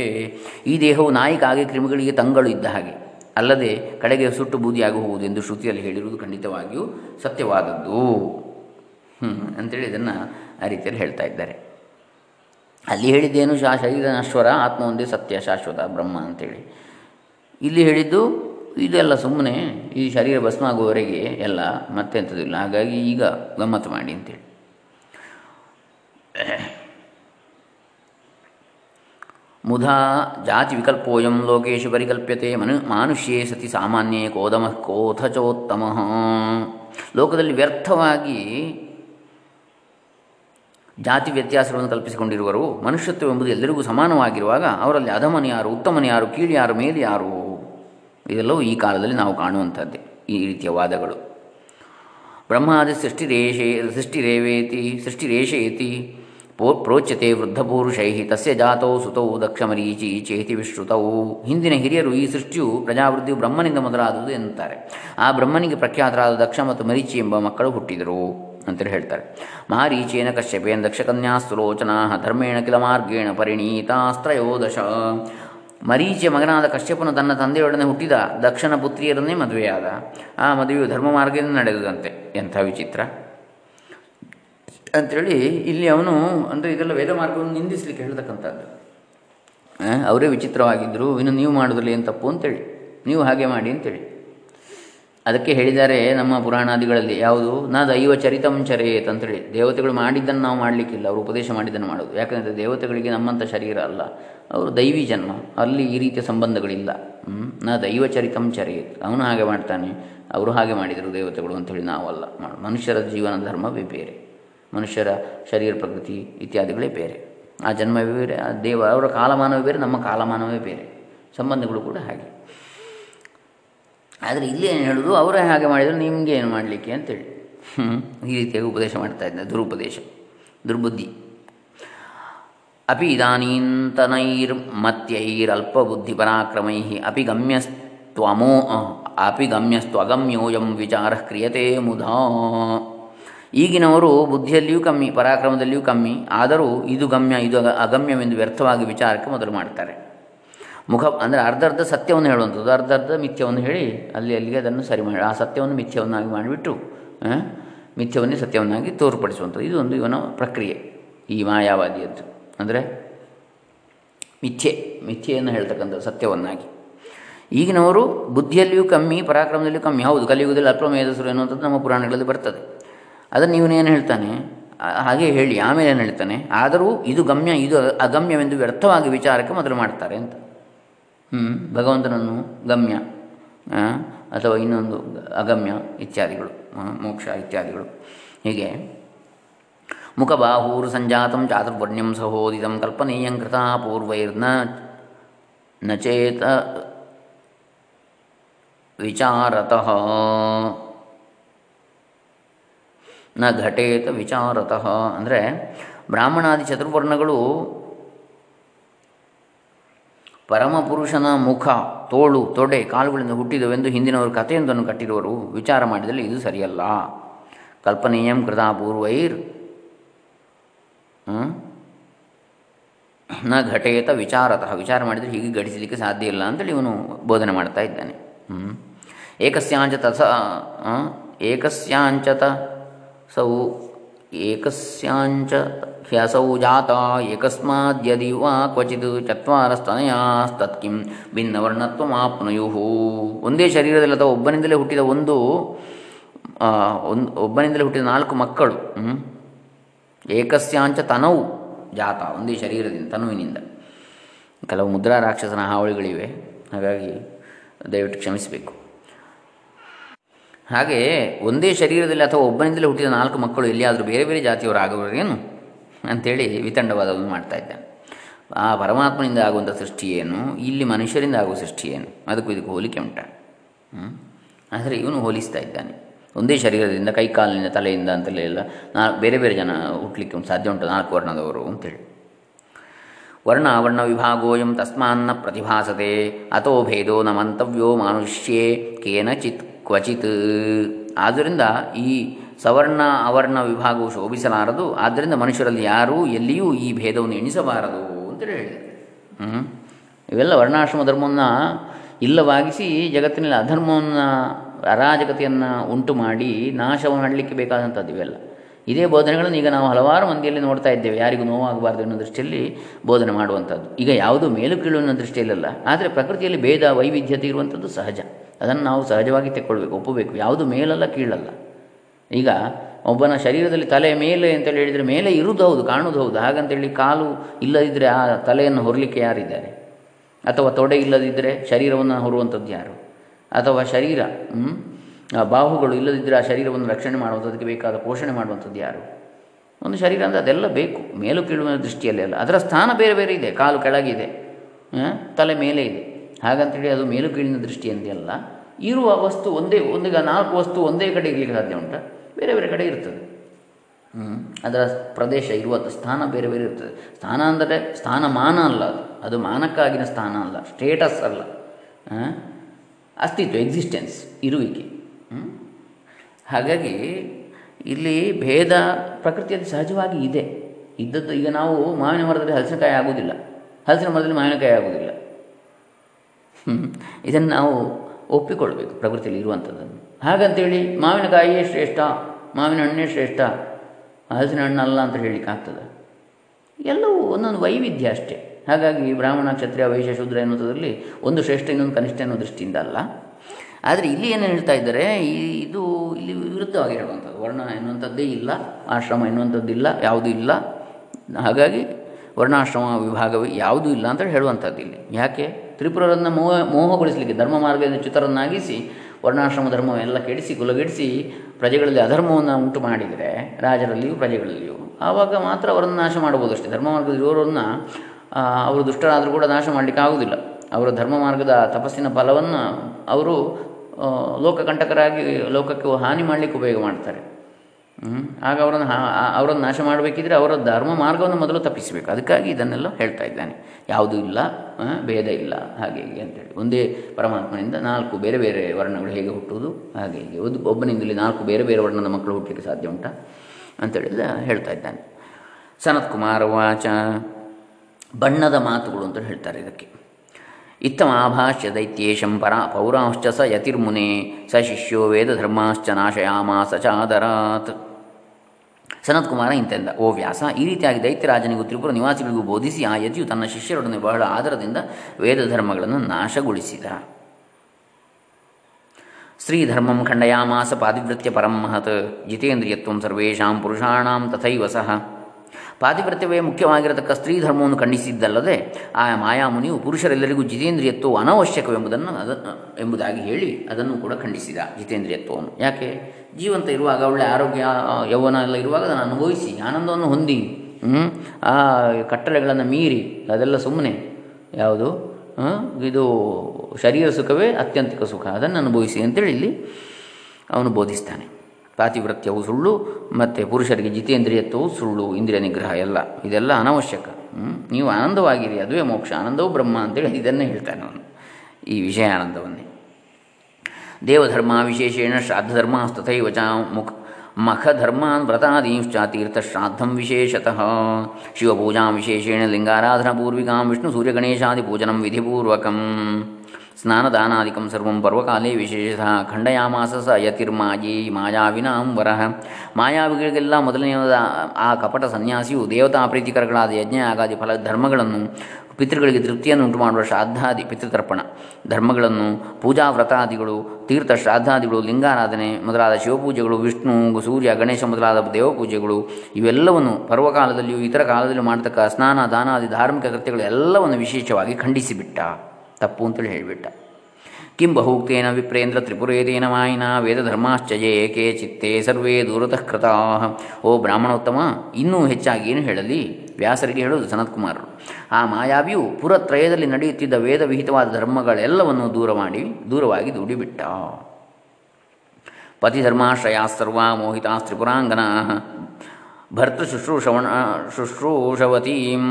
A: ಈ ದೇಹವು ನಾಯಿಕಾಗಿ ಕ್ರಿಮಿಗಳಿಗೆ ತಂಗಳು ಇದ್ದ ಹಾಗೆ, ಅಲ್ಲದೆ ಕಡೆಗೆ ಸುಟ್ಟು ಬೂದಿಯಾಗಿ ಹೋಗುವುದು ಎಂದು ಶ್ರುತಿಯಲ್ಲಿ ಹೇಳಿರುವುದು ಖಂಡಿತವಾಗಿಯೂ ಸತ್ಯವಾದದ್ದು. ಹ್ಞೂ ಅಂತೇಳಿ ಇದನ್ನು ಆ ರೀತಿಯಲ್ಲಿ ಹೇಳ್ತಾ ಇದ್ದಾರೆ. ಅಲ್ಲಿ ಹೇಳಿದ್ದೇನು ಶಾ ಶರೀರ ನಶ್ವರ ಆತ್ಮ ಒಂದೇ ಸತ್ಯ, ಶಾಶ್ವತ, ಬ್ರಹ್ಮ ಅಂತೇಳಿ. ಇಲ್ಲಿ ಹೇಳಿದ್ದು ಇದೆಲ್ಲ ಸುಮ್ಮನೆ ಈ ಶರೀರ ಭಸ್ಮ ಆಗುವವರೆಗೆ ಎಲ್ಲ ಮತ್ತೆಂಥದ್ದಿಲ್ಲ. ಹಾಗಾಗಿ ಈಗ ಗಮ್ಮತ್ತು ಮಾಡಿ ಅಂತೇಳಿ. ಮುಧಾ ಜಾತಿ ವಿಕಲ್ಪೋಯಂ ಲೋಕೇಶು ಪರಿಕಲ್ಪ್ಯತೆ ಮನು ಮಾನುಷ್ಯೇ ಸತಿ ಸಾಮಾನ್ಯೇ ಕೋದಮ ಕೋಥಚೋತ್ತಮ. ಲೋಕದಲ್ಲಿ ವ್ಯರ್ಥವಾಗಿ ಜಾತಿ ವ್ಯತ್ಯಾಸಗಳನ್ನು ಕಲ್ಪಿಸಿಕೊಂಡಿರುವರು. ಮನುಷ್ಯತ್ವವೆಂಬುದು ಎಲ್ಲರಿಗೂ ಸಮಾನವಾಗಿರುವಾಗ ಅವರಲ್ಲಿ ಅಧಮನ ಯಾರು ಉತ್ತಮನ ಯಾರು ಕೀಳು ಯಾರು ಮೇಲೆ ಯಾರು ಇದೆಲ್ಲವೂ ಈ ಕಾಲದಲ್ಲಿ ನಾವು ಕಾಣುವಂಥದ್ದೇ, ಈ ರೀತಿಯ ವಾದಗಳು. ಬ್ರಹ್ಮಾದಿ ಸೃಷ್ಟಿರೇಷೇ ಸೃಷ್ಟಿರೇವೇತಿ ಸೃಷ್ಟಿರೇಷೇತಿ ಪೋ, ಪ್ರೋಚ್ಯತೆ ವೃದ್ಧಪುರುಷೈ ತಸ್ಯ ಜಾತೌ ಸುತೌ ದಕ್ಷಮರೀಚಿ, ಚೇತಿ ವಿಶ್ರುತವು ಹಿಂದಿನ ಹಿರಿಯರು ಈ ಸೃಷ್ಟಿಯು ಪ್ರಜಾವೃದ್ಧಿಯು ಬ್ರಹ್ಮನಿಂದ ಮೊದಲಾದುದು ಎನ್ನುತ್ತಾರೆ. ಆ ಬ್ರಹ್ಮನಿಗೆ ಪ್ರಖ್ಯಾತರಾದ ದಕ್ಷ ಮತ್ತು ಮರೀಚಿ ಎಂಬ ಮಕ್ಕಳು ಹುಟ್ಟಿದರು ಅಂತೇಳಿ ಹೇಳ್ತಾರೆ. ಮಾರೀಚೇನ ಕಶ್ಯಪೇನ ದಕ್ಷಕನ್ಯಾಸ್ತುಲೋಚನಾ ಧರ್ಮೇಣ ಕಿಲ ಮಾರ್ಗೇಣ ಪರಿಣೀತಾಸ್ತ್ರಯೋದಶ. ಮರೀಚಿಯ ಮಗನಾದ ಕಶ್ಯಪನು ತನ್ನ ತಂದೆಯೊಡನೆ ಹುಟ್ಟಿದ ದಕ್ಷಿಣ ಪುತ್ರಿಯರನ್ನೇ ಮದುವೆಯಾದ. ಆ ಮದುವೆಯು ಧರ್ಮ ಮಾರ್ಗದಿಂದ ನಡೆದದಂತೆ. ಎಂಥ ವಿಚಿತ್ರ. ಅಂಥೇಳಿ ಇಲ್ಲಿ ಅವನು ಅಂದರೆ ಇದೆಲ್ಲ ವೇದ ಮಾರ್ಗವನ್ನು ನಿಂದಿಸಲಿಕ್ಕೆ ಹೇಳ್ತಕ್ಕಂಥದ್ದು. ಅವರೇ ವಿಚಿತ್ರವಾಗಿದ್ದರು ಇನ್ನು ನೀವು ಮಾಡೋದ್ರಲ್ಲಿ ಏನು ತಪ್ಪು ಅಂತೇಳಿ. ನೀವು ಹಾಗೆ ಮಾಡಿ ಅಂತೇಳಿ. ಅದಕ್ಕೆ ಹೇಳಿದ್ದಾರೆ ನಮ್ಮ ಪುರಾಣಾದಿಗಳಲ್ಲಿ, ಯಾವುದು? ನಾ ದೈವ ಚರಿತಂ ಚರೇತ್ ಅಂತೇಳಿ. ದೇವತೆಗಳು ಮಾಡಿದ್ದನ್ನು ನಾವು ಮಾಡಲಿಕ್ಕಿಲ್ಲ, ಅವರು ಉಪದೇಶ ಮಾಡಿದ್ದನ್ನು ಮಾಡೋದು ಯಾಕಂದರೆ ದೇವತೆಗಳಿಗೆ ನಮ್ಮಂಥ ಶರೀರ ಅಲ್ಲ, ಅವರು ದೈವಿ ಜನ್ಮ, ಅಲ್ಲಿ ಈ ರೀತಿಯ ಸಂಬಂಧಗಳಿಲ್ಲ. ನಾ ದೈವ ಚರಿತಂ ಚರೇತ್, ಅವನು ಹಾಗೆ ಮಾಡ್ತಾನೆ, ಅವರು ಹಾಗೆ ಮಾಡಿದರು ದೇವತೆಗಳು ಅಂಥೇಳಿ ನಾವಲ್ಲ ಮನುಷ್ಯರ ಜೀವನ ಧರ್ಮವೇ ಬೇರೆ, ಮನುಷ್ಯರ ಶರೀರ ಪ್ರಕೃತಿ ಇತ್ಯಾದಿಗಳೇ ಬೇರೆ. ಆ ಜನ್ಮವೇ ಬೇರೆ, ಆ ದೇವ, ಅವರ ಕಾಲಮಾನವೇ ಬೇರೆ, ನಮ್ಮ ಕಾಲಮಾನವೇ ಬೇರೆ. ಸಂಬಂಧಗಳು ಕೂಡ ಹಾಗೆ. ಆದರೆ ಇಲ್ಲಿ ಏನು ಹೇಳೋದು? ಅವರೇ ಹಾಗೆ ಮಾಡಿದರೆ, ನಿಮಗೆ ಏನು ಮಾಡಲಿಕ್ಕೆ ಅಂತೇಳಿ. ಈ ರೀತಿಯಾಗಿ ಉಪದೇಶ ಮಾಡ್ತಾ ಇದ್ದಾರೆ ದುರುಪದೇಶ, ದುರ್ಬುದ್ಧಿ. ಅಪಿ ಇದಾನೀಂತನೈರ್ಮತ್ಯೈರಲ್ಪಬುದ್ಧಿಪರಾಕ್ರಮೈ ಅಪಿ ಗಮ್ಯಸ್ತ್ವಮೋ ಅಪಿ ಗಮ್ಯಸ್ತ್ವಗಮ್ಯೋಯಂ ವಿಚಾರ ಕ್ರಿಯತೆ ಮುಧಾ ಈಗಿನವರು ಬುದ್ಧಿಯಲ್ಲಿಯೂ ಕಮ್ಮಿ, ಪರಾಕ್ರಮದಲ್ಲಿಯೂ ಕಮ್ಮಿ, ಆದರೂ ಇದು ಗಮ್ಯ, ಇದು ಅಗಮ್ಯವೆಂದು ವ್ಯರ್ಥವಾಗಿ ವಿಚಾರಕ್ಕೆ ಮೊದಲು ಮಾಡ್ತಾರೆ. ಮುಖ ಅಂದರೆ ಅರ್ಧ ಅರ್ಧ ಸತ್ಯವನ್ನು ಹೇಳುವಂಥದ್ದು ಅರ್ಧ ಅರ್ಧ ಮಿಥ್ಯವನ್ನು ಹೇಳಿ ಅಲ್ಲಿ ಅಲ್ಲಿಗೆ ಅದನ್ನು ಸರಿ ಮಾಡಿ, ಆ ಸತ್ಯವನ್ನು ಮಿಥ್ಯವನ್ನಾಗಿ ಮಾಡಿಬಿಟ್ಟು ಮಿಥ್ಯವನ್ನೇ ಸತ್ಯವನ್ನಾಗಿ ತೋರ್ಪಡಿಸುವಂಥದ್ದು. ಇದು ಒಂದು ಇವನ ಪ್ರಕ್ರಿಯೆ, ಈ ಮಾಯಾವಾದಿಯದ್ದು ಅಂದರೆ ಮಿಥ್ಯೆ, ಮಿಥ್ಯೆಯನ್ನು ಹೇಳ್ತಕ್ಕಂಥ ಸತ್ಯವನ್ನಾಗಿ. ಈಗಿನವರು ಬುದ್ಧಿಯಲ್ಲಿಯೂ ಕಮ್ಮಿ, ಪರಾಕ್ರಮದಲ್ಲಿಯೂ ಕಮ್ಮಿ. ಹೌದು, ಕಲಿಯುಗದಲ್ಲಿ ಅಲ್ಪಮೇಧಸರು ಎನ್ನುವಂಥದ್ದು ನಮ್ಮ ಪುರಾಣಗಳಲ್ಲಿ ಬರ್ತದೆ. ಅದನ್ನು ಇವನೇನು ಹೇಳ್ತಾನೆ? ಹಾಗೆ ಹೇಳಿ, ಆಮೇಲೆ ಏನು ಹೇಳ್ತಾನೆ? ಆದರೂ ಇದು ಗಮ್ಯ, ಇದು ಅಗಮ್ಯವೆಂದು ವ್ಯರ್ಥವಾಗಿ ವಿಚಾರಕ್ಕೆ ಮೊದಲು ಮಾಡ್ತಾರೆ ಅಂತ. ಭಗವಂತನನ್ನು ಗಮ್ಯ ಅಥವಾ ಇನ್ನೊಂದು ಅಗಮ್ಯ ಇತ್ಯಾದಿಗಳು ಮೋಕ್ಷ ಇತ್ಯಾದಿಗಳು. ಹೀಗೆ, ಮುಖಬಾಹೂರು ಸಂಜಾತಂ ಚಾತುರ್ವರ್ಣ್ಯಂ ಸಹೋದಿತಂ ಕಲ್ಪನೀಯಂ ಕೃತ ಪೂರ್ವೈರ್ನ ನಚೇತ ವಿಚಾರತಃ. ನ ಘಟೇತ ವಿಚಾರತಃ. ಅಂದರೆ ಬ್ರಾಹ್ಮಣಾದಿ ಚತುರ್ವರ್ಣಗಳು ಪರಮಪುರುಷನ ಮುಖ, ತೋಳು, ತೊಡೆ, ಕಾಲುಗಳಿಂದ ಹುಟ್ಟಿದವೆಂದು ಹಿಂದಿನವರು ಕಥೆಯೊಂದನ್ನು ಕಟ್ಟಿರುವರು ವಿಚಾರ ಮಾಡಿದಲ್ಲಿ ಇದು ಸರಿಯಲ್ಲ. ಕಲ್ಪನೀಯಂ ಕೃತ ಪೂರ್ವೈರ್ನ ಘಟೇತ ವಿಚಾರತಃ. ವಿಚಾರ ಮಾಡಿದರೆ ಹೀಗೆ ಘಟಿಸಲಿಕ್ಕೆ ಸಾಧ್ಯ ಇಲ್ಲ ಅಂತೇಳಿ ಇವನು ಬೋಧನೆ ಮಾಡ್ತಾ ಇದ್ದಾನೆ. ಏಕಸ್ಯಾಂಚ ತಸ ಏಕಸ್ಯಾಂಚತ ಸೌ ಏಕಸ್ಯಾಂಚ ಹ್ಯಸೌ ಜಾತ ಏಕಸ್ಮಾದ್ಯದಿ ವಾ ಕ್ವಚಿತ್ ಚತ್ವಾರಸ್ತನಯಾಸ್ತತ್ಕಿಂ ಭಿನ್ನವರ್ಣತ್ವಮಾಪ್ನುಯು ಒಂದೇ ಶರೀರದಲ್ಲಿ ಅಥವಾ ಒಬ್ಬನಿಂದಲೇ ಹುಟ್ಟಿದ ಒಂದು ಒಂದು ಒಬ್ಬನಿಂದಲೇ ಹುಟ್ಟಿದ ನಾಲ್ಕು ಮಕ್ಕಳು ಏಕಸ್ಯಾಂಚ ತನವು ಜಾತ, ಒಂದೇ ಶರೀರದಿಂದ, ತನುವಿನಿಂದ. ಕೆಲವು ಮುದ್ರಾ ರಾಕ್ಷಸನ ಹಾವಳಿಗಳಿವೆ, ಹಾಗಾಗಿ ದಯವಿಟ್ಟು ಕ್ಷಮಿಸಬೇಕು. ಹಾಗೆ ಒಂದೇ ಶರೀರದಲ್ಲಿ ಅಥವಾ ಒಬ್ಬನಿಂದಲೇ ಹುಟ್ಟಿದ ನಾಲ್ಕು ಮಕ್ಕಳು ಎಲ್ಲಿಯಾದರೂ ಬೇರೆ ಬೇರೆ ಜಾತಿಯವರಾಗುವರೇನು ಅಂಥೇಳಿ ವಿತಂಡವಾದವನ್ನು ಮಾಡ್ತಾ ಇದ್ದಾನೆ. ಆ ಪರಮಾತ್ಮನಿಂದ ಆಗುವಂಥ ಸೃಷ್ಟಿ ಏನು? ಇಲ್ಲಿ ಮನುಷ್ಯರಿಂದ ಆಗುವ ಸೃಷ್ಟಿ ಏನು? ಅದಕ್ಕೂ ಇದಕ್ಕೂ ಹೋಲಿಕೆ ಉಂಟ. ಆದರೆ ಇವನು ಹೋಲಿಸ್ತಾ ಇದ್ದಾನೆ. ಒಂದೇ ಶರೀರದಿಂದ ಕೈಕಾಲಿನಿಂದ ತಲೆಯಿಂದ ಅಂತಲೇ ಎಲ್ಲ ನಾ, ಬೇರೆ ಬೇರೆ ಜನ ಹುಟ್ಟಲಿಕ್ಕೆ ಸಾಧ್ಯ ಉಂಟು ನಾಲ್ಕು ವರ್ಣದವರು ಅಂತೇಳಿ. ವರ್ಣ ವರ್ಣ ವಿಭಾಗೋಯಂ ತಸ್ಮಾನ್ನ ಪ್ರತಿಭಾಸತೆ. ಅಥೋ ಭೇದೋ ನ ಮಂತವ್ಯೋ ಮಾನುಷ್ಯೇ ಕೇನಚಿತ್ ಕ್ವಚಿತ್. ಆದ್ದರಿಂದ ಈ ಸವರ್ಣ ಅವರ್ಣ ವಿಭಾಗವು ಶೋಭಿಸಲಾರದು. ಆದ್ದರಿಂದ ಮನುಷ್ಯರಲ್ಲಿ ಯಾರೂ ಎಲ್ಲಿಯೂ ಈ ಭೇದವನ್ನು ಎಣಿಸಬಾರದು ಅಂತೇಳಿ ಹೇಳಿದೆ. ಹ್ಞೂ ಇವೆಲ್ಲ ವರ್ಣಾಶ್ರಮ ಧರ್ಮವನ್ನು ಇಲ್ಲವಾಗಿಸಿ ಜಗತ್ತಿನಲ್ಲಿ ಅಧರ್ಮವನ್ನು, ಅರಾಜಕತೆಯನ್ನು ಉಂಟು ಮಾಡಿ ನಾಶವನ್ನು ಮಾಡಲಿಕ್ಕೆ ಬೇಕಾದಂಥದ್ದು ಇವೆಲ್ಲ. ಇದೇ ಬೋಧನೆಗಳನ್ನು ಈಗ ನಾವು ಹಲವಾರು ಮಂದಿಯಲ್ಲಿ ನೋಡ್ತಾ ಇದ್ದೇವೆ. ಯಾರಿಗೂ ನೋವಾಗಬಾರ್ದು ಅನ್ನೋ ದೃಷ್ಟಿಯಲ್ಲಿ ಬೋಧನೆ ಮಾಡುವಂಥದ್ದು. ಈಗ ಯಾವುದು ಮೇಲು ಕೀಳು ಅನ್ನೋ ದೃಷ್ಟಿಯಲ್ಲ ಆದರೆ ಪ್ರಕೃತಿಯಲ್ಲಿ ಭೇದ ವೈವಿಧ್ಯತೆ ಇರುವಂಥದ್ದು ಸಹಜ. ಅದನ್ನು ನಾವು ಸಹಜವಾಗಿ ತೆಕ್ಕೊಳ್ಬೇಕು, ಒಪ್ಪಬೇಕು. ಯಾವುದು ಮೇಲಲ್ಲ, ಕೀಳಲ್ಲ. ಈಗ ಒಬ್ಬನ ಶರೀರದಲ್ಲಿ ತಲೆ ಮೇಲೆ ಅಂತೇಳಿ ಹೇಳಿದರೆ ಮೇಲೆ ಇರುವುದು ಹೌದು, ಕಾಣುವುದು ಹೌದು. ಹಾಗಂತೇಳಿ ಕಾಲು ಇಲ್ಲದಿದ್ದರೆ ಆ ತಲೆಯನ್ನು ಹೊರಲಿಕ್ಕೆ ಯಾರಿದ್ದಾರೆ? ಅಥವಾ ತೊಡೆ ಇಲ್ಲದಿದ್ದರೆ ಶರೀರವನ್ನು ಹೊರುವಂಥದ್ದು ಯಾರು? ಅಥವಾ ಶರೀರ ಬಾಹುಗಳು ಇಲ್ಲದಿದ್ದರೆ ಆ ಶರೀರವನ್ನು ರಕ್ಷಣೆ ಮಾಡುವಂಥದ್ದಕ್ಕೆ ಬೇಕಾದ ಪೋಷಣೆ ಮಾಡುವಂಥದ್ದು ಯಾರು? ಒಂದು ಶರೀರ ಅಂದರೆ ಅದೆಲ್ಲ ಬೇಕು. ಮೇಲು ಕೀಳುವ ದೃಷ್ಟಿಯಲ್ಲಿ ಅಲ್ಲ. ಅದರ ಸ್ಥಾನ ಬೇರೆ ಬೇರೆ ಇದೆ. ಕಾಲು ಕೆಳಗಿದೆ ತಲೆ ಮೇಲೆ ಇದೆ. ಹಾಗಂತೇಳಿ ಅದು ಮೇಲು ಕೀಳಿನ ದೃಷ್ಟಿಯಂತೆಲ್ಲ ಇರುವ ವಸ್ತು ಒಂದೇ ಒಂದೀಗ ನಾಲ್ಕು ವಸ್ತು ಒಂದೇ ಕಡೆ ಇರಲಿಕ್ಕೆ ಸಾಧ್ಯ ಉಂಟ? ಬೇರೆ ಬೇರೆ ಕಡೆ ಇರ್ತದೆ. ಅದರ ಪ್ರದೇಶ ಇರುವ ಸ್ಥಾನ ಬೇರೆ ಬೇರೆ ಇರ್ತದೆ. ಸ್ಥಾನ ಅಂದರೆ ಸ್ಥಾನಮಾನ ಅಲ್ಲ ಅದು. ಅದು ಮಾನಕ್ಕಾಗಿನ ಸ್ಥಾನ ಅಲ್ಲ. ಸ್ಟೇಟಸ್ ಅಲ್ಲ. ಅಸ್ತಿತ್ವ, ಎಕ್ಸಿಸ್ಟೆನ್ಸ್, ಇರುವಿಕೆ. ಹಾಗಾಗಿ ಇಲ್ಲಿ ಭೇದ ಪ್ರಕೃತಿಯಲ್ಲಿ ಸಹಜವಾಗಿ ಇದೆ. ಇದ್ದದ್ದು ಈಗ ನಾವು ಮಾವಿನ ಮರದಲ್ಲಿ ಹಲಸಿನಕಾಯಿ ಆಗುವುದಿಲ್ಲ. ಹಲಸಿನ ಮರದಲ್ಲಿ ಮಾವಿನಕಾಯಿ ಆಗುವುದಿಲ್ಲ. ಇದನ್ನು ನಾವು ಒಪ್ಪಿಕೊಳ್ಬೇಕು ಪ್ರಕೃತಿಯಲ್ಲಿ ಇರುವಂಥದ್ದನ್ನು. ಹಾಗಂತೇಳಿ ಮಾವಿನಕಾಯಿಯೇ ಶ್ರೇಷ್ಠ. ಮಾವಿನ ಹಣ್ಣೇ ಶ್ರೇಷ್ಠ, ಹಲಸಿನ ಹಣ್ಣಲ್ಲ ಅಂತ ಹೇಳಲಿಕ್ಕೆ ಆಗ್ತದೆ. ಎಲ್ಲವೂ ಒಂದೊಂದು ವೈವಿಧ್ಯ ಅಷ್ಟೇ. ಹಾಗಾಗಿ ಬ್ರಾಹ್ಮಣ, ಕ್ಷತ್ರಿಯ, ವೈಶ್ಯ, ಶೂದ್ರ ಎನ್ನುವುದರಲ್ಲಿ ಒಂದು ಶ್ರೇಷ್ಠ ಇನ್ನೊಂದು ಕನಿಷ್ಠ ಅನ್ನೋ ದೃಷ್ಟಿಯಿಂದ ಅಲ್ಲ. ಆದರೆ ಇಲ್ಲಿ ಏನು ಹೇಳ್ತಾ ಇದ್ದಾರೆ ಇದು ಇಲ್ಲಿ ವಿರುದ್ಧವಾಗಿ ಹೇಳುವಂಥದ್ದು ವರ್ಣ ಎನ್ನುವಂಥದ್ದೇ ಇಲ್ಲ, ಆಶ್ರಮ ಎನ್ನುವಂಥದ್ದಿಲ್ಲ ಯಾವುದೂ ಇಲ್ಲ. ಹಾಗಾಗಿ ವರ್ಣಾಶ್ರಮ ವಿಭಾಗವೇ ಯಾವುದೂ ಇಲ್ಲ ಅಂತ ಹೇಳುವಂಥದ್ದು ಇಲ್ಲಿ. ಯಾಕೆ? ತ್ರಿಪುರರನ್ನು ಮೋಹ ಮೋಹಗೊಳಿಸಲಿಕ್ಕೆ, ಧರ್ಮ ಮಾರ್ಗದಿಂದ ವರ್ಣಾಶ್ರಮ ಧರ್ಮವೆಲ್ಲ ಕೆಡಿಸಿ ಕುಲಗೆಡಿಸಿ ಪ್ರಜೆಗಳಲ್ಲಿ ಅಧರ್ಮವನ್ನು ಉಂಟು ಮಾಡಿದರೆ ರಾಜರಲ್ಲಿಯೂ ಪ್ರಜೆಗಳಲ್ಲಿಯೂ ಆವಾಗ ಮಾತ್ರ ಅವರನ್ನು ನಾಶ ಮಾಡಬಹುದು ಅಷ್ಟೇ ಧರ್ಮ ಮಾರ್ಗದಲ್ಲಿ ಇರೋರನ್ನು ಅವರು ದುಷ್ಟರಾದರೂ ಕೂಡ ನಾಶ ಮಾಡಲಿಕ್ಕೆ ಆಗುವುದಿಲ್ಲ ಅವರ ಧರ್ಮ ಮಾರ್ಗದ ತಪಸ್ಸಿನ ಫಲವನ್ನು ಅವರು ಲೋಕಕಂಟಕರಾಗಿ, ಲೋಕಕ್ಕೆ ಹಾನಿ ಮಾಡಲಿಕ್ಕೆ ಉಪಯೋಗ ಮಾಡ್ತಾರೆ? ಆಗ ಅವರನ್ನು ಅವರನ್ನು ನಾಶ ಮಾಡಬೇಕಿದ್ರೆ ಅವರ ಧರ್ಮ ಮಾರ್ಗವನ್ನು ಮೊದಲು ತಪ್ಪಿಸಬೇಕು. ಅದಕ್ಕಾಗಿ ಇದನ್ನೆಲ್ಲ ಹೇಳ್ತಾ ಇದ್ದಾನೆ. ಯಾವುದೂ ಇಲ್ಲ ಭೇದ ಇಲ್ಲ, ಹಾಗೆ ಹೀಗೆ ಅಂತೇಳಿ ಒಂದೇ ಪರಮಾತ್ಮನಿಂದ ನಾಲ್ಕು ಬೇರೆ ಬೇರೆ ವರ್ಣಗಳು ಹೇಗೆ ಹುಟ್ಟುವುದು, ಹಾಗೆ ಹೀಗೆ. ಒಂದು ಒಬ್ಬನಿಂದಲೇ ನಾಲ್ಕು ಬೇರೆ ಬೇರೆ ವರ್ಣದ ಮಕ್ಕಳು ಹುಟ್ಟಲಿಕ್ಕೆ ಸಾಧ್ಯ ಉಂಟಾ ಅಂತೇಳಿ ಹೇಳ್ತಾ ಇದ್ದಾನೆ. ಸನತ್ ಕುಮಾರ ವಾಚ, ಬಣ್ಣದ ಮಾತುಗಳು ಅಂತ ಹೇಳ್ತಾರೆ ಇದಕ್ಕೆ. ಇತ್ತಮಾಭಾಷ್ಯ ದೈತ್ಯೇಶಂ ಪರ ಪೌರಾಶ್ಚ ಸ ಯತಿರ್ಮುನೆ, ಸ ಶಿಷ್ಯೋ ವೇದಧರ್ಮಾಶ್ಚ ನಾಶಯಾಮಾಸ ಚಾದರಾತ್. ಸನತ್ ಕುಮಾರ ಇಂತೆಂದ, ಓ ವ್ಯಾಸ, ಈ ರೀತಿಯಾಗಿ ದೈತ್ಯರಾಜನಿಗೂ ತ್ರಿಪುರ ನಿವಾಸಿಗಳಿಗೂ ಬೋಧಿಸಿ ಆ ಯತಿಯು ತನ್ನ ಶಿಷ್ಯರೊಡನೆ ಬಹಳ ಆದರದಿಂದ ವೇದ ಧರ್ಮಗಳನ್ನು ನಾಶಗೊಳಿಸಿದ. ಸ್ತ್ರೀಧರ್ಮಂ ಖಂಡಯಾಮಾಸ ಪಾದಿವೃತ್ಯ ಪರಂ ಮಹತ್ ಜಿತೇಂದ್ರಿಯತ್ವ ಸರ್ವೇಷಾಂ ಪುರುಷಾಣಾಂ ತಥೈವ ಸಹ. ಪಾತಿವ್ರತ್ಯವೇ ಮುಖ್ಯವಾಗಿರತಕ್ಕ ಸ್ತ್ರೀ ಧರ್ಮವನ್ನು ಖಂಡಿಸಿದ್ದಲ್ಲದೆ ಆ ಮಾಯಾಮುನಿಯು ಪುರುಷರೆಲ್ಲರಿಗೂ ಜಿತೇಂದ್ರಿಯತ್ವವು ಅನವಶ್ಯಕವೆಂಬುದನ್ನು ಅದ ಎಂಬುದಾಗಿ ಹೇಳಿ ಅದನ್ನು ಕೂಡ ಖಂಡಿಸಿದ, ಜಿತೇಂದ್ರಿಯತ್ವವನ್ನು. ಯಾಕೆ? ಜೀವಂತ ಇರುವಾಗ, ಒಳ್ಳೆ ಆರೋಗ್ಯ ಯೌವನ ಎಲ್ಲ ಇರುವಾಗ ಅದನ್ನು ಅನುಭವಿಸಿ, ಆನಂದವನ್ನು ಹೊಂದಿ ಆ ಕಟ್ಟಳೆಗಳನ್ನು ಮೀರಿ, ಅದೆಲ್ಲ ಸುಮ್ಮನೆ ಯಾವುದು? ಇದು ಶರೀರ ಸುಖವೇ ಅತ್ಯಂತಿಕ ಸುಖ? ಅದನ್ನು ಅನುಭವಿಸಿ ಅಂತೇಳಿ ಇಲ್ಲಿ ಅವನು ಬೋಧಿಸ್ತಾನೆ. ಪಾತಿವೃತ್ಯವು ಸುಳ್ಳು, ಮತ್ತು ಪುರುಷರಿಗೆ ಜಿತೇಂದ್ರಿಯತ್ವವು ಸುಳ್ಳು, ಇಂದ್ರಿಯ ನಿಗ್ರಹ ಎಲ್ಲ. ಇದೆಲ್ಲ ಅನವಶ್ಯಕ? ನೀವು ಆನಂದವಾಗಿರಿ, ಅದುವೇ ಮೋಕ್ಷ, ಆನಂದವು ಬ್ರಹ್ಮ ಅಂತೇಳಿ ಇದನ್ನೇ ಹೇಳ್ತಾನೆ ಅವನು, ಈ ವಿಷಯ ಆನಂದವನ್ನೇ ದೇವಧರ್ಮ ವಿಶೇಷೇಣ ಶ್ರಾದ್ದಧರ್ಮಸ್ತಥೈವ ಚ ಮುಖ ಮಖಧರ್ಮಾನ್ ವ್ರತಾದೀಂಶ್ಚ ತೀರ್ಥಶ್ರಾದ್ದಂ ವಿಶೇಷತಃ. ಶಿವಪೂಜಾಂ ವಿಶೇಷೇಣ ಲಿಂಗಾರಾಧನಪೂರ್ವಿಕಾಂ ವಿಷ್ಣು ಸೂರ್ಯಗಣೇಶಾದಿಪೂಜನಂ ವಿಧಿಪೂರ್ವಕಂ. ಸ್ನಾನದಾನಾದಿಕಂ ಸರ್ವಂ ಪರ್ವಕಾಲೇ ವಿಶೇಷತಃ. ಖಂಡಯಾಮಾಸ ಸ ಯತಿರ್ಮಾಯಿ ಮಾಯಾವಿನಾಂ ವರಹ ಮಾಯಾವಿಗಳಿಗೆಲ್ಲ ಮೊದಲನೆಯದ ಆ ಕಪಟ ಸನ್ಯಾಸಿಯು ದೇವತಾ ಪ್ರೀತಿಕರಗಳಾದ ಯಜ್ಞ ಆಗಾದಿ ಫಲ ಧರ್ಮಗಳನ್ನು ಪಿತೃಗಳಿಗೆ ತೃಪ್ತಿಯನ್ನು ಉಂಟು ಮಾಡುವ ಶ್ರಾದ್ದಾದಿ ಪಿತೃತರ್ಪಣ. ಧರ್ಮಗಳನ್ನು ಪೂಜಾ ವ್ರತಾದಿಗಳು, ತೀರ್ಥ ಶ್ರಾದ್ದಾದಿಗಳು ಲಿಂಗಾರಾಧನೆ ಮೊದಲಾದ ಶಿವಪೂಜೆಗಳು, ವಿಷ್ಣು ಸೂರ್ಯ, ಗಣೇಶ ಮೊದಲಾದ ದೇವಪೂಜೆಗಳು, ಇವೆಲ್ಲವನ್ನು ಪರ್ವಕಾಲದಲ್ಲಿಯೂ ಇತರ ಕಾಲದಲ್ಲಿಯೂ ಮಾಡತಕ್ಕ ಸ್ನಾನ, ದಾನಾದಿ, ಧಾರ್ಮಿಕ ಕೃತ್ಯಗಳು ಎಲ್ಲವನ್ನು ವಿಶೇಷವಾಗಿ ಖಂಡಿಸಿಬಿಟ್ಟ. ತಪ್ಪು ಅಂತೇಳಿ ಹೇಳಿಬಿಟ್ಟ. ಕಿಂ ಬಹುಕ್ತೇನ ವಿಪ್ರೇಂದ್ರ ತ್ರಿಪುರೇತೇನ ಮಾಯಿನ ವೇದಧರ್ಮಾಶ್ಚಯೇ ಏಕೆ ಚಿತ್ತೇ ಸರ್ವೇ ದೂರತಃ ಕೃತಾ ಓ ಬ್ರಾಹ್ಮಣೋತ್ತಮ, ಇನ್ನೂ ಹೆಚ್ಚಾಗಿ ಏನು ಹೇಳಲಿ? ವ್ಯಾಸರಿಗೆ ಹೇಳೋದು ಸನತ್ಕುಮಾರರು ಆ ಮಾಯಾವಿಯು ಪುರತ್ರಯದಲ್ಲಿ ನಡೆಯುತ್ತಿದ್ದ ವೇದ ವಿಹಿತವಾದ ಧರ್ಮಗಳೆಲ್ಲವನ್ನು ದೂರ ಮಾಡಿ ದೂರವಾಗಿ ದುಡಿಬಿಟ್ಟ. ಪತಿಧರ್ಮಾಶ್ರಯಾಸರ್ವ ಮೋಹಿತಾ ಪತಿಧರ್ಮಾಶ್ರಯಾಸ್ಸರ್ವಾ ಭರ್ತೃ ಭರ್ತೃಶುಶ್ರೂಷವಣ ಶುಶ್ರೂಷವತೀಂ,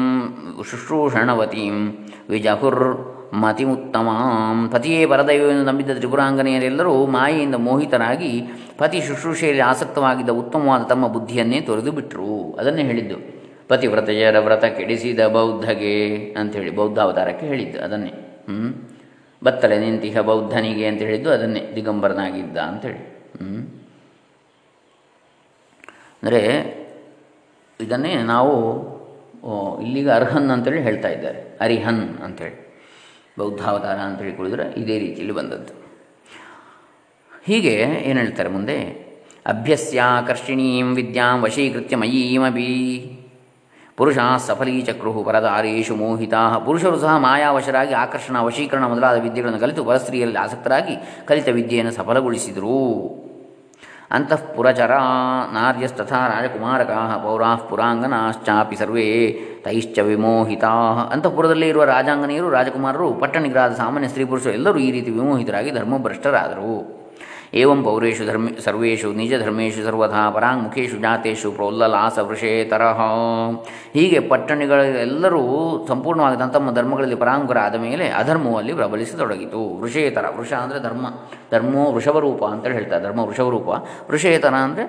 A: ಶುಶ್ರೂಷಣವತೀಂ, ವಿಜಹುರ್ ಮತಿಮುತ್ತಮಾಂ. ಪತಿಯೇ ಪರದೈವವನ್ನು ನಂಬಿದ್ದ ತ್ರಿಪುರಾಂಗನೆಯರೆಲ್ಲರೂ ಮಾಯೆಯಿಂದ ಮೋಹಿತರಾಗಿ ಪತಿ ಶುಶ್ರೂಷೆಯಲ್ಲಿ ಆಸಕ್ತವಾಗಿದ್ದ ಉತ್ತಮವಾದ ತಮ್ಮ ಬುದ್ಧಿಯನ್ನೇ ತೊರೆದು ಬಿಟ್ಟರು ಅದನ್ನೇ ಹೇಳಿದ್ದು. ಪತಿವ್ರತೆಯರ ವ್ರತ ಕೆಡಿಸಿದ ಬೌದ್ಧಗೆ ಅಂಥೇಳಿ ಬೌದ್ಧ ಅವತಾರಕ್ಕೆ ಹೇಳಿದ್ದು ಅದನ್ನೇ. ಹ್ಞೂ ಬತ್ತಲೆ ನಿಂತಿಹ ಬೌದ್ಧನಿಗೆ ಅಂತ ಹೇಳಿದ್ದು ಅದನ್ನೇ, ದಿಗಂಬರನಾಗಿದ್ದ ಅಂಥೇಳಿ. ಹ್ಞೂ ಅಂದರೆ ಇದನ್ನೇ ನಾವು ಇಲ್ಲಿಗೆ ಅರ್ಹನ್ ಅಂತೇಳಿ ಹೇಳ್ತಾ ಇದ್ದಾರೆ. ಅರಿಹನ್ ಅಂಥೇಳಿ. ಬೌದ್ಧಾವತಾರ ಅಂತೇಳಿ ಕುಳಿದ್ರೆ ಇದೇ ರೀತಿಯಲ್ಲಿ ಬಂದದ್ದು. ಹೀಗೆ ಏನು ಹೇಳ್ತಾರೆ ಮುಂದೆ? ಅಭ್ಯಸ್ಯಾಕರ್ಷಿಣೀಂ ವಿದ್ಯಾಂ ವಶೀಕೃತ್ಯ ಪುರುಷ ಸಫಲೀಚಕ್ರು ಪರದಾರೇಶು ಮೋಹಿತಾ. ಪುರುಷರು ಸಹ ಮಾಯಾವಶರಾಗಿ ಆಕರ್ಷಣ, ವಶೀಕರಣ ಮೊದಲಾದ ವಿದ್ಯೆಗಳನ್ನು ಕಲಿತು ಪರಸ್ತ್ರೀಯರಲ್ಲಿ ಆಸಕ್ತರಾಗಿ ಕಲಿತ ವಿದ್ಯೆಯನ್ನು ಸಫಲಗೊಳಿಸಿದರು. ಅಂತಃಪುರಚರಾ ನಾರ್ಯಸ್ತಥಾ ರಾಜಕುಮಾರಕಾ ಪೌರಾಃ ಪುರಾಂಗನಾಶ್ಚಾಪಿ ಸರ್ವೇ ತೈಶ್ಚ ವಿಮೋಹಿತಾ. ಅಂತಃಪುರದಲ್ಲಿ ಇರುವ ರಾಜಾಂಗನೀಯರು, ರಾಜಕುಮಾರರು ಪಟ್ಟಣಿಗರಾದ ಸಾಮಾನ್ಯ ಸ್ತ್ರೀ ಪುರುಷರು ಎಲ್ಲರೂ ಈ ರೀತಿ ವಿಮೋಹಿತರಾಗಿ ಧರ್ಮಭ್ರಷ್ಟರಾದರು. ಏವಂ ಪೌರೇಶು ಧರ್ಮ ನಿಜ ಧರ್ಮೇಷು ಸರ್ವಥಾ ಪರಾಂಗುಖೇಷು ಜಾತೇಶು ಪ್ರೋಲ್ಲಲಾಸ ವೃಷೇತರ ಹೀಗೆ ಪಟ್ಟಣಿಗಳೆಲ್ಲರೂ ಸಂಪೂರ್ಣವಾಗಿ ತಮ್ಮ ತಮ್ಮ ಧರ್ಮಗಳಲ್ಲಿ ಪರಾಂಗುರಾದ ಮೇಲೆ ಅಧರ್ಮವಲ್ಲಿ ಪ್ರಬಲಿಸತೊಡಗಿತು. ವೃಷೇತರ, ವೃಷ ಅಂದರೆ ಧರ್ಮ, ಧರ್ಮೋ ವೃಷಭರೂಪ ಅಂತೇಳಿ ಹೇಳ್ತಾರೆ. ಧರ್ಮ ವೃಷಭರೂಪ ವೃಷೇತರ ಅಂದರೆ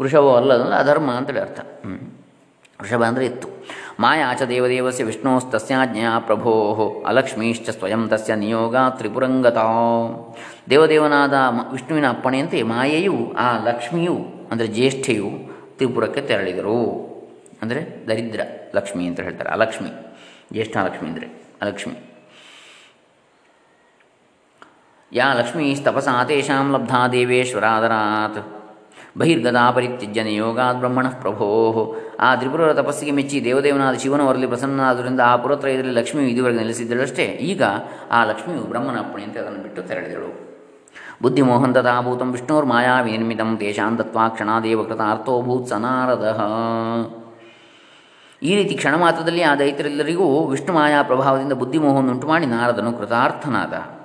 A: ವೃಷಭ ಅಲ್ಲದಂದ್ರೆ ಅಧರ್ಮ ಅಂತೇಳಿ ಅರ್ಥ. ಹ್ಮ್. ವೃಷಭ ಅಂದರೆ ಎತ್ತು ಮಾಯಾ ಚ ದೇವದೇವಸ್ಯ ವಿಷ್ಣೋಸ್ತಸ್ಯಾಜ್ಞಾ ಪ್ರಭೋ ಅಲಕ್ಷ್ಮೀಶ್ಚ ಸ್ವಯಂ ತಸ್ಯ ನಿಯೋಗ ತ್ರಿಪುರಂಗತ. ದೇವದೇವನಾದ ವಿಷ್ಣುವಿನ ಅಪ್ಪಣೆಯಂತೆ ಮಾಯೆಯು ಆ ಲಕ್ಷ್ಮಿಯು, ಅಂದರೆ ಜ್ಯೇಷ್ಠೆಯು ತ್ರಿಪುರಕ್ಕೆ ತೆರಳಿದರು. ಅಂದರೆ ದರಿದ್ರ ಲಕ್ಷ್ಮಿ ಅಂತ ಹೇಳ್ತಾರೆ, ಅಲಕ್ಷ್ಮಿ. ಜ್ಯೇಷ್ಠ ಲಕ್ಷ್ಮಿ ಅಂದರೆ ಅಲಕ್ಷ್ಮಿ. ಯಾ ಲಕ್ಷ್ಮೀಸ್ತಪಸಾ ತೇಷಾಂ ಲಬ್ಧಾ ದೇವೇಶ್ವರಾದರಾತ್. ಬಹಿರ್ಗದಾ ಪರಿತ್ಯಜ್ಯ ಯೋಗಾದ ಬ್ರಹ್ಮಣ ಪ್ರಭೋ. ಆ ತ್ರಿಪುರರ ತಪಸ್ಸಿಗೆ ಮೆಚ್ಚಿ ದೇವದೇವನಾದ ಶಿವನವರಲ್ಲಿ ಪ್ರಸನ್ನನಾದ್ದರಿಂದ ಆ ಪುರತ್ರಯದಲ್ಲಿ ಲಕ್ಷ್ಮಿಯು ಇದುವರೆಗೆ ನೆಲೆಸಿದ್ದಳಷ್ಟೇ. ಈಗ ಆ ಲಕ್ಷ್ಮಿಯು ಬ್ರಹ್ಮನ ಅಪ್ಪಣೆಯಂತೆ ಅದನ್ನು ಬಿಟ್ಟು ತೆರಳಿದಳು. ಬುದ್ಧಿಮೋಹನ್ ತಥಾಭೂತಂ ವಿಷ್ಣುರ್ಮಾಯಾ ವಿನಿರ್ಮಿತಂ ತೇಷಾಂ ಕ್ಷಣಾದೇವ ಕೃತಾರ್ಥೋಭೂತ್ ಸನಾರದ ಈ ರೀತಿ ಕ್ಷಣ ಮಾತ್ರದಲ್ಲಿ ಆ ದೈತ್ಯರೆಲ್ಲರಿಗೂ ವಿಷ್ಣು ಮಾಯಾ ಪ್ರಭಾವದಿಂದ ಬುದ್ಧಿಮೋಹವನ್ನುಂಟು ಮಾಡಿ ನಾರದನು ಕೃತಾರ್ಥನಾದ.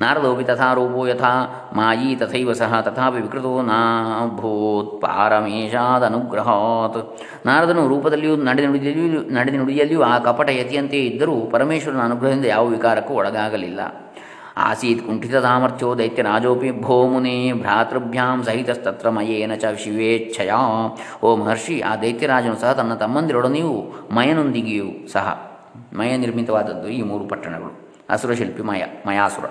A: ನಾರದೋಪಿ ತಥಾ ರೂಪೋ ಯಥಾ ಮಾಯೀ ತಥೈವ ಸಹ ತಥಾಪಿ ವಿಕೃತೋ ನಾಭೂತ್ ಪಾರಮೇಶಾದನುಗ್ರಹಾತ್. ನಾರದನು ರೂಪದಲ್ಲಿಯೂ ನಡೆ ನುಡಿಯಲ್ಲಿಯೂ ನಡೆ ನುಡಿಯಲ್ಲಿಯೂ ಆ ಕಪಟ ಯತಿಯಂತೆಯೇ ಇದ್ದರೂ ಪರಮೇಶ್ವರನ ಅನುಗ್ರಹದಿಂದ ಯಾವ ವಿಕಾರಕ್ಕೂ ಒಳಗಾಗಲಿಲ್ಲ. ಆಸೀತ್ ಕುಂಠಿತಸಾಮರ್ಥ್ಯೋ ದೈತ್ಯರಾಜೋಪಿ ಭೋ ಮುನೇ ಭ್ರಾತೃಭ್ಯಾಂ ಸಹಿತಸ್ತತ್ರ ಮಯೇನ ಚ ಶಿವೇಚ್ಛಯ. ಓ ಮಹರ್ಷಿ, ಆ ದೈತ್ಯರಾಜನು ಸಹ ತನ್ನ ತಮ್ಮಂದಿರೊಡನೆಯೂ ಮಯನೊಂದಿಗೆಯೂ ಸಹ ಮಯ ನಿರ್ಮಿತವಾದದ್ದು ಈ ಮೂರು ಪಟ್ಟಣಗಳು. ಅಸುರಶಿಲ್ಪಿ ಮಯ, ಮಯಾಸುರ.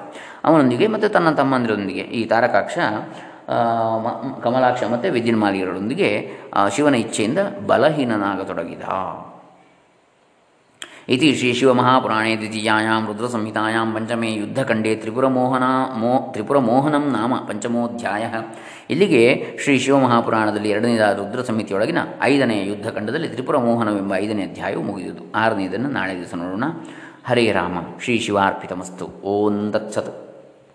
A: ಅವನೊಂದಿಗೆ ಮತ್ತು ತನ್ನ ತಮ್ಮಂದಿರೊಂದಿಗೆ, ಈ ತಾರಕಾಕ್ಷ ಕಮಲಾಕ್ಷ ಮತ್ತು ವಿದ್ಯುನ್ಮಾಲಿಗರೊಂದಿಗೆ ಶಿವನ ಇಚ್ಛೆಯಿಂದ ಬಲಹೀನನಾಗತೊಡಗಿದ. ಇತಿ ಶ್ರೀ ಶಿವಮಹಾಪುರಾಣೇ ದ್ವಿತೀಯಾಂ ರುದ್ರಸಂಹಿತಾಯಾಂ ಪಂಚಮೇ ಯುದ್ಧಖಂಡೇ ತ್ರಿಪುರಮೋಹನ, ಮೋ, ತ್ರಿಪುರಮೋಹನಂ ನಾಮ ಪಂಚಮೋಧ್ಯಾಯ. ಇಲ್ಲಿಗೆ ಶ್ರೀ ಶಿವಮಹಾಪುರಾಣದಲ್ಲಿ ಎರಡನೇದಾದ ರುದ್ರ ಸಂಹಿತೆಯೊಳಗಿನ ಐದನೆಯ ಯುದ್ಧಖಂಡದಲ್ಲಿ ತ್ರಿಪುರಮೋಹನವೆಂಬ ಐದನೇ ಅಧ್ಯಾಯವು ಮುಗಿದುದು ಆರನೆಯದನ್ನು ನಾಳೆ ದಿವಸ ನೋಡೋಣ. ಹರೇ ರಾಮ ಶ್ರೀ ಶಿವಾರ್ಪಿತಮಸ್ತು ಓಂ ತತ್ಸತ್